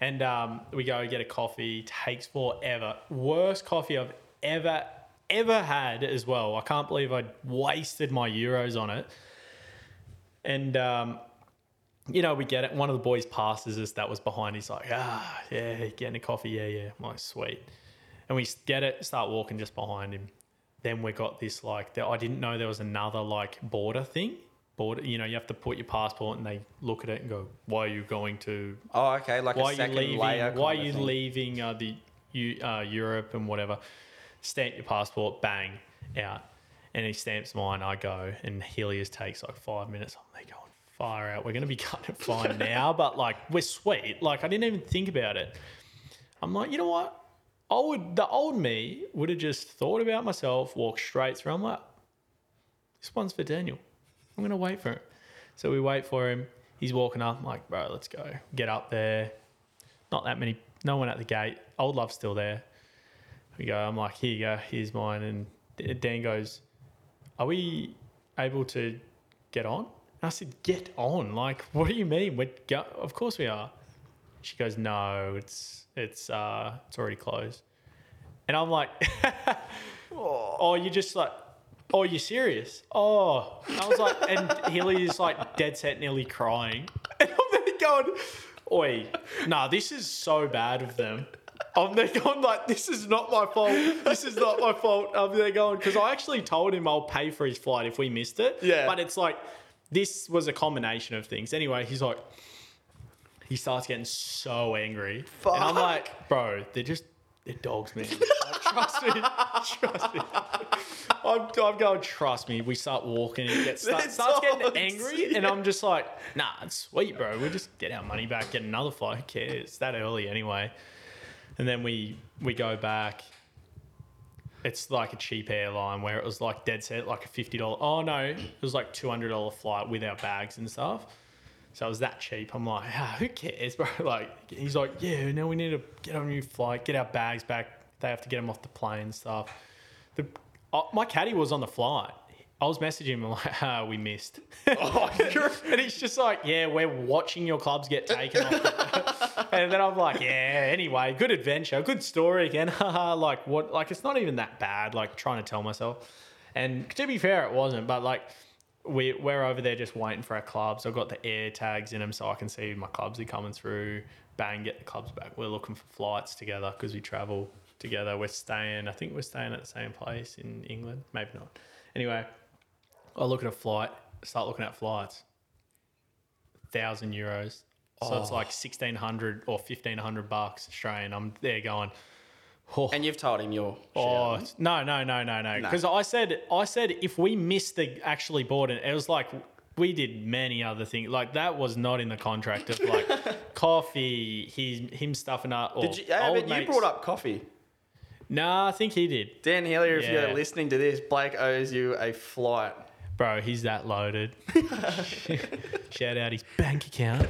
And um, we go get a coffee. Takes forever. Worst coffee I've ever, ever had as well. I can't believe I wasted my euros on it. And um, you know, we get it. One of the boys passes us that was behind. He's like, ah, yeah, getting a coffee. Yeah, yeah. I'm sweet. And we get it, start walking just behind him. Then we got this like, I didn't know there was another like border thing. You know, you have to put your passport and they look at it and go, why are you going to, Oh, okay, like why a are you second leaving, layer. why are you thing. leaving uh, the Eu- uh, Europe and whatever? Stamp your passport, bang, out. And he stamps mine, I go, and Helios takes like five minutes. I'm like, going far out. We're going to be kind of fine now, but like, we're sweet. Like, I didn't even think about it. I'm like, you know what? I would, the old me would have just thought about myself, walked straight through. I'm like, this one's for Daniel. I'm to wait for him. So we wait for him. He's walking up. I'm like, bro, let's go. Get up there. Not that many, no one at the gate. Old love's still there. We go, I'm like, here you go. Here's mine. And Dan goes, are we able to get on? And I said, get on. Like, what do you mean? We're go- of course we are. She goes, no, it's, it's, uh, it's already closed. And I'm like, oh, you just like, oh, you serious? Oh, I was like, and Hilly is like dead set, nearly crying. And I'm there going, oi, nah, this is so bad of them. I'm there going like, this is not my fault. This is not my fault. I'm there going because I actually told him I'll pay for his flight if we missed it. Yeah. But it's like this was a combination of things. Anyway, he's like, he starts getting so angry, and I'm like, bro, they're just they're dogs, man. Trust me, trust me. I'm, I'm going. Trust me. We start walking. It gets start, starts getting angry, and I'm just like, nah, it's sweet, bro. We'll just get our money back, get another flight. Who cares? It's that early anyway. And then we we go back. It's like a cheap airline where it was like dead set, like a fifty dollar. Oh no, it was like two hundred dollar flight with our bags and stuff. So it was that cheap. I'm like, ah, who cares, bro? Like, he's like, yeah, now we need to get on a new flight, get our bags back. They have to get them off the plane and stuff. The, uh, my caddy was on the flight. I was messaging him like, ah, we missed. Oh, and he's just like, yeah, we're watching your clubs get taken off. and then I'm like, yeah, anyway, good adventure, good story again. Like what? Like it's not even that bad. Like trying to tell myself. And to be fair, it wasn't. But like we we're over there just waiting for our clubs. I've got the air tags in them so I can see my clubs are coming through. Bang, get the clubs back. We're looking for flights together because we travel together. We're staying. I think we're staying at the same place in England. Maybe not. Anyway, I look at a flight. Start looking at flights. Thousand euros. So it's oh. like sixteen hundred or fifteen hundred bucks Australian. I'm there going. Oh, And you've told him you're. Oh shit. no no no no no! Because I said I said if we missed the actually bought it, was like we did many other things. Like that was not in the contract of like coffee, his him stuffing up. Or Did you, yeah, but you brought up coffee. Nah, I think he did, Dan Hillier, if Yeah. you're listening to this, Blake owes you a flight. bro. He's that loaded. Shout out his bank account.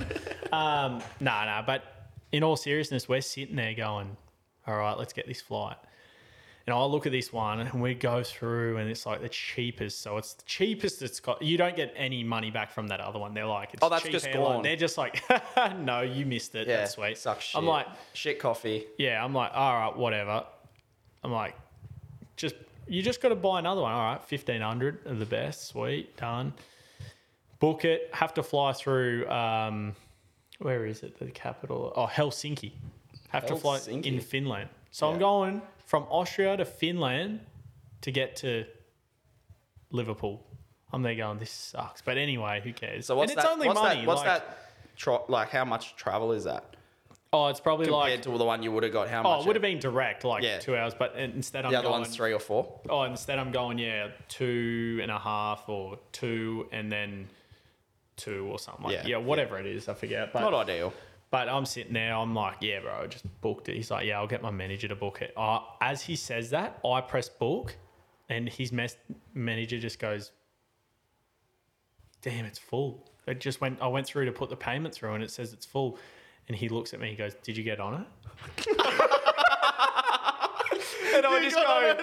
Um, nah, nah. But in all seriousness, we're sitting there going, "All right, let's get this flight." And I look at this one and we go through and it's like the cheapest. So it's the cheapest it's got. You don't get any money back from that other one. They're like, it's Oh, that's cheap just airline. gone. They're just like, no, you missed it. Yeah, that's sweet. Sucks shit. I'm like, shit coffee. yeah, I'm like, all right, whatever. I'm like, just you just got to buy another one. All right, fifteen hundred of the best, sweet, done. Book it. Have to fly through. Um, where is it? The capital? Oh, Helsinki. Have to fly in Finland. So I'm going from Austria to Finland to get to Liverpool. I'm there going, this sucks. But anyway, who cares? So what's and it's that? only what's money. that? What's like, that? Tro- like how much travel is that Oh, it's probably compared like. to the one you would have got? How much? Oh, it would have been direct, like Yeah. two hours. But instead, I'm the other going, one's three or four. Oh, instead I'm going, yeah, two and a half or two and then two or something like Yeah, yeah, whatever it is, I forget. But Not ideal. but I'm sitting there, I'm like, yeah, bro, I just booked it. He's like, yeah, I'll get my manager to book it. Uh, as he says that, I press book, and his mes- manager just goes, damn, it's full. It just went. I went through to put the payment through, and it says it's full. And he looks at me, he goes, "Did you get on it?" and I just go,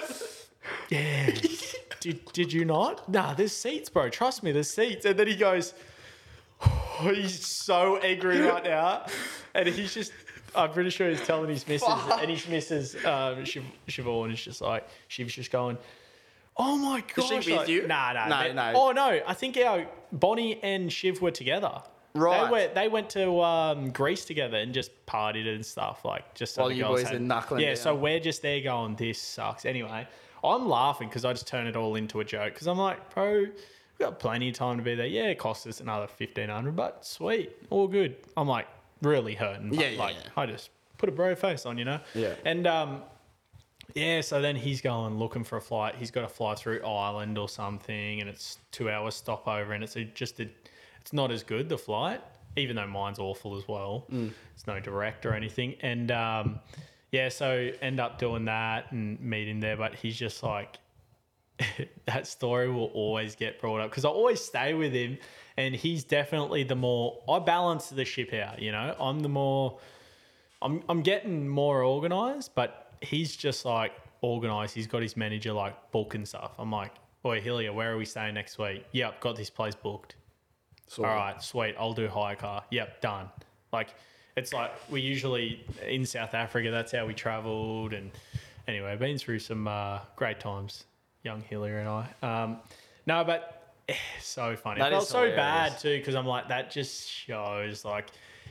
"Yeah." did, did you not? Nah, there's seats, bro. Trust me, there's seats. And then he goes, oh, he's so angry right now. And he's just, I'm pretty sure he's telling his missus, and his missus, um, Shiv- is just like, she was just going, oh my Is gosh. she with like- you? Nah, nah. No, no. Oh, no. I think our Bonnie and Shiv were together. Right. They went, they went to um, Greece together and just partied and stuff. Like, just so While the you girls boys had- are knuckling Yeah, down. so we're just there going, this sucks. Anyway, I'm laughing because I just turn it all into a joke because I'm like, bro, we've got plenty of time to be there. Yeah, it cost us another 1500 but sweet, all good. I'm like, really hurting. but, Yeah, yeah, like, yeah. I just put a bro face on, you know? Yeah. And, um, yeah, so then he's going looking for a flight. He's got to fly through Ireland or something, and it's two hours stopover, and it's a, just a, it's not as good the flight, even though mine's awful as well. It's no direct or anything, and um, yeah, so end up doing that and meet him there, but he's just like, that story will always get brought up because I always stay with him, and he's definitely the more I balance the ship out. You know, I'm the more I'm I'm getting more organized, but he's just like organized. He's got his manager like booking stuff. I'm like, boy, Hillier, where are we staying next week? Yep, got this place booked. Sort All right, sweet. I'll do hire car. Yep, done. Like it's like we usually in South Africa. That's how we travelled, and anyway, been through some uh, great times. Young Hillier and I. Um, no, but eh, so funny. That I felt so hilarious. bad too because I'm like that just shows like,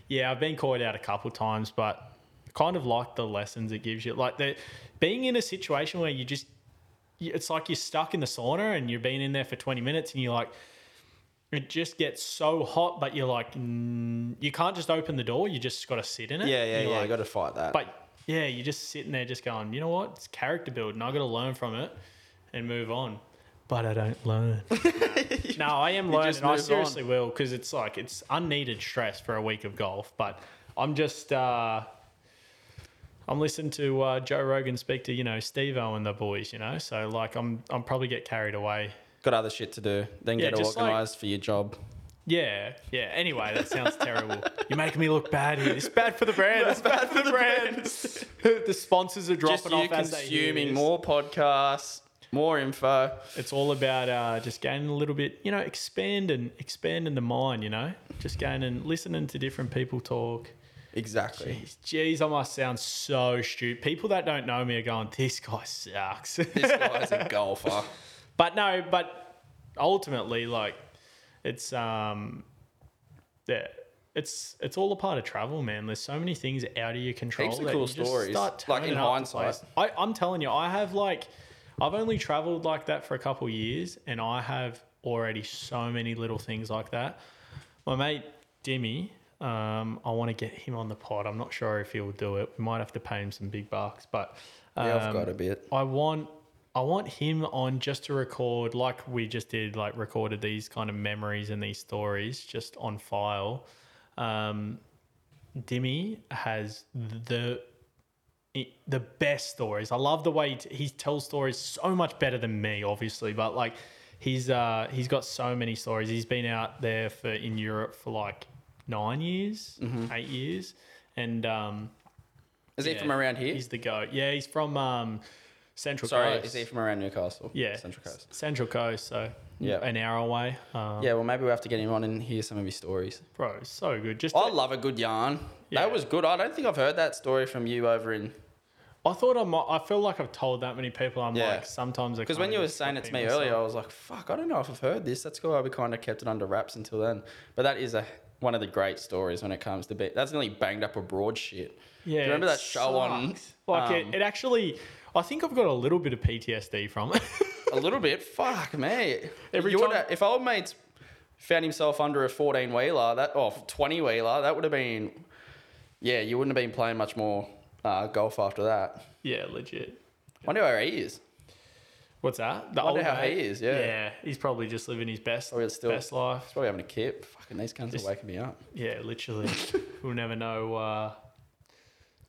yeah, I've been caught out a couple times, but kind of like the lessons it gives you. Like the being in a situation where you just, it's like you're stuck in the sauna and you've been in there for 20 minutes and you're like, it just gets so hot, but you're like, mm, you can't just open the door. You just got to sit in it. Yeah, yeah, You're yeah. like- you got to fight that. but yeah, you're just sitting there just going, you know what? It's character building. I got to learn from it and move on. But I don't learn. no, I am learning. I seriously will because it's like it's unneeded stress for a week of golf. But I'm just uh, I'm listening to uh, Joe Rogan speak to you know Steve-O and the boys. You know, so like I'm I'm probably get carried away. Got other shit to do. Then Yeah, get just like- organised for your job. Yeah, yeah. Anyway, that sounds terrible. You're making me look bad here. It's bad for the brand. It's bad for the brand. the sponsors are dropping Just you off as they hear consuming this. more podcasts, more info. It's all about uh, just gaining a little bit, you know, expanding, expanding the mind. You know, just gaining, listening to different people talk. Exactly. Jeez, jeez, I must sound so stupid. People that don't know me are going, "This guy sucks." This guy's a golfer. But no, but ultimately, like, it's um, yeah, it's it's all a part of travel, man. There's so many things out of your control. Heaps of that cool you just stories, start like in turning up to hindsight. I, I'm telling you, I have like, I've only traveled like that for a couple years, and I have already so many little things like that. My mate Dimmy, um, I want to get him on the pod. I'm not sure if he'll do it. We might have to pay him some big bucks, but um, Yeah, I've got a bit. I want I want him on just to record like we just did, like recorded these kind of memories and these stories just on file. Um, Dimmy has the the best stories. I love the way he, t- he tells stories so much better than me, obviously, but like he's uh he's got so many stories. He's been out there for in Europe for like nine years, eight years, and um, Is he from around here? He's the goat. Yeah, he's from um, Central Sorry, Coast. is he from around Newcastle? yeah, Central Coast. Central Coast. So Yeah. an hour away. Um, Yeah, well, maybe we have to get him on and hear some of his stories. bro, so good. Just I to- love a good yarn. Yeah. That was good. I don't think I've heard that story from you over in. I thought I might. I feel like I've told that many people. I'm Yeah. like sometimes Because when you were saying it to me earlier, I was like, fuck, I don't know if I've heard this. That's cool. We kind of kept it under wraps until then. But that is a one of the great stories when it comes to. That's nearly banged up abroad shit. Yeah, Do you remember that show on. Like um, it, it actually. I think I've got a little bit of PTSD from it. A little bit. Fuck me. Every time- have, if old mates found himself under a fourteen wheeler, that or twenty wheeler, that would have been. Yeah, you wouldn't have been playing much more uh, golf after that. yeah, legit. I Wonder where he is. What's that? The Wonder old how mate? he is, yeah. Yeah, he's probably just living his best, Probably still- best life. He's probably having a kip. Fucking these cunts Just- are waking me up. Yeah, literally. we'll never know uh,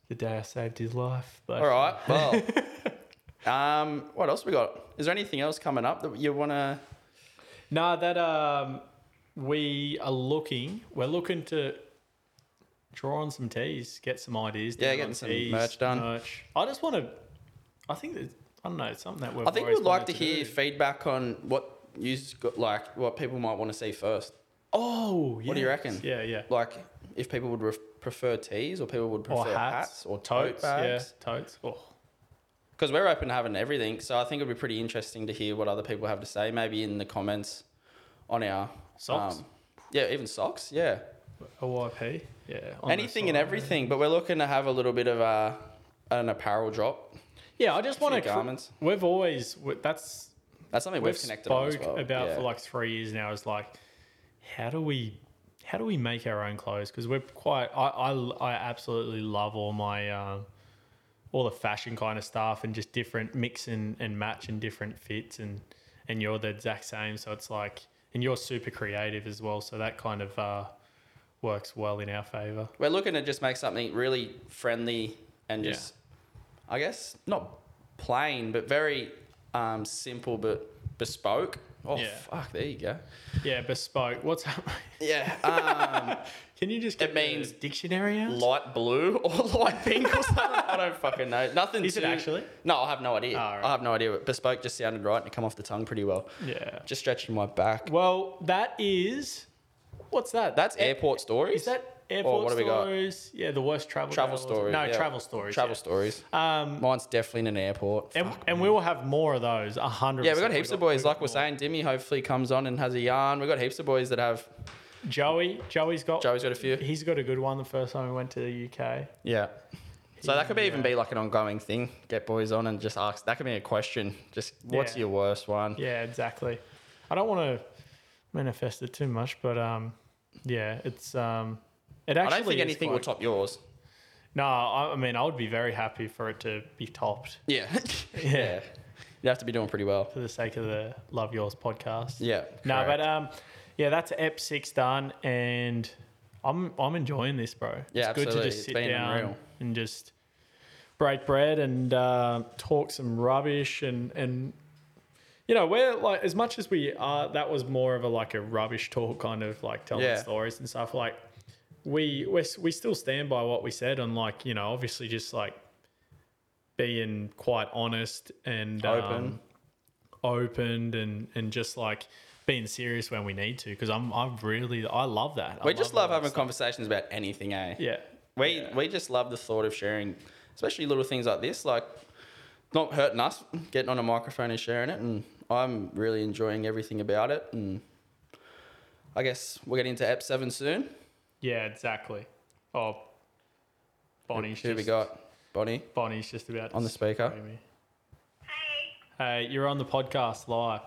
the day I saved his life. But All right. Well, um, what else we got? Is there anything else coming up that you want to? No, that um, we are looking. We're looking to draw on some teas, get some ideas. Yeah, down getting on some merch done. Merch. I just want to. I think that I don't know. Something that we're. I think we'd like to hear feedback on what you got, like what people might want to see first. Oh, What do you reckon? Yeah, yeah. Like if people would ref- prefer tees or people would Or prefer hats, hats, or tote totes. bags. Yeah, totes. Oh, Because we're open to having everything, so I think it'd be pretty interesting to hear what other people have to say. Maybe in the comments on our Socks? um, yeah, even socks. Yeah, OYP. Yeah. anything and everything. But we're looking to have a little bit of a an apparel drop. Yeah, I just want to. garments. We've always. we- That's That's something we've we've, connected on as spoke well. about yeah. for like three years now is like how do we how do we make our own clothes because we're quite I, I i absolutely love all my um all the fashion kind of stuff and just different mix and, and match and different fits and and you're the exact same so it's like and you're super creative as well so that kind of uh works well in our favor We're looking to just make something really friendly and Yeah. just, I guess, not plain, but very um, simple but bespoke. Oh, Yeah. fuck, there you go. yeah bespoke what's that Yeah. Um, can you just It means dictionary out light blue or light pink or something. I don't fucking know. Nothing Is it actually? No, I have no idea. Oh, right. I have no idea. But bespoke just sounded right and it come off the tongue pretty well. yeah Just stretching my back. well that is what's that That's airport stories. Is that airport what do we got? stories? Yeah, the worst travel travel stories? No, yeah. travel stories. Travel yeah. stories. Um, Mine's definitely in an airport. and, and we will have more of those. A hundred. Yeah, we got heaps of boys. we Like we're saying, Dimmy hopefully comes on and has a yarn. We've got heaps of boys that have. Joey, Joey's got. Joey's got a few. He's got a good one. The first time we went to the UK. Yeah. So that could be even be like an ongoing thing. Get boys on and just ask. That could be a question. Just what's your worst one? Yeah, exactly. I don't want to manifest it too much, but um, yeah, it's um, it I don't think anything will top yours. No, I, I mean, I would be very happy for it to be topped Yeah. Yeah. You'd have to be doing pretty well. for the sake of the Love Yours podcast. Yeah. No, but um, yeah, that's Ep six done, and I'm I'm enjoying this, bro. Yeah, it's good to just sit down unreal. and just break bread and uh, talk some rubbish and and you know we're like as much as we are. That was more of a like a rubbish talk, kind of like telling Yeah. stories and stuff. Like we we we still stand by what we said on like you know obviously just like being quite honest and Open. um, opened and and just like being serious when we need to because I'm I'm really I love that. I we just love all having that conversations about anything, eh? yeah. We we just love the thought of sharing, especially little things like this, like not hurting us, getting on a microphone and sharing it, and I'm really enjoying everything about it. And I guess we'll get into Ep Seven soon. Yeah, exactly. Oh, Bonnie's Who just, we got? Bonnie Bonnie's just about to on the speaker. spray me. Hey, Hey, you're on the podcast live.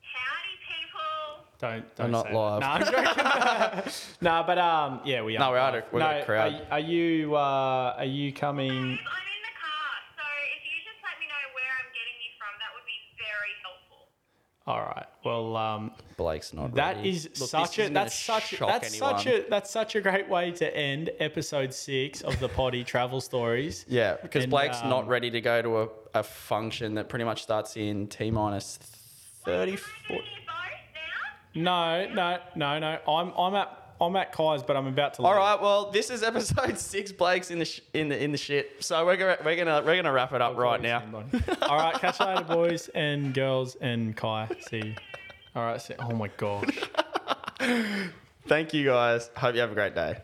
howdy people. Don't don't I'm not say live. That. No, I'm joking. no, but um, yeah, we are. No, we are live. a- we got a crowd. Are, are you uh, are you coming? I'm in the car, so if you just let me know where I'm getting you from, that would be very helpful. All right. Well, um, Blake's not. That ready. is Look, such a that's such shock that's such a that's such a great way to end episode six of the Potty Travel Stories. Yeah, because And, Blake's um, not ready to go to a, a function that pretty much starts in T minus thirty Can I four. do you both now? No, no, no, no. I'm I'm at I'm at Kai's, but I'm about to. All leave. right, well, this is episode six. Blake's in the sh- in the in the shit. So we're gonna we're gonna we're gonna wrap it up right now. All right, catch you later, boys and girls and Kai. See. You. All right. See, oh my gosh. Thank you guys. Hope you have a great day.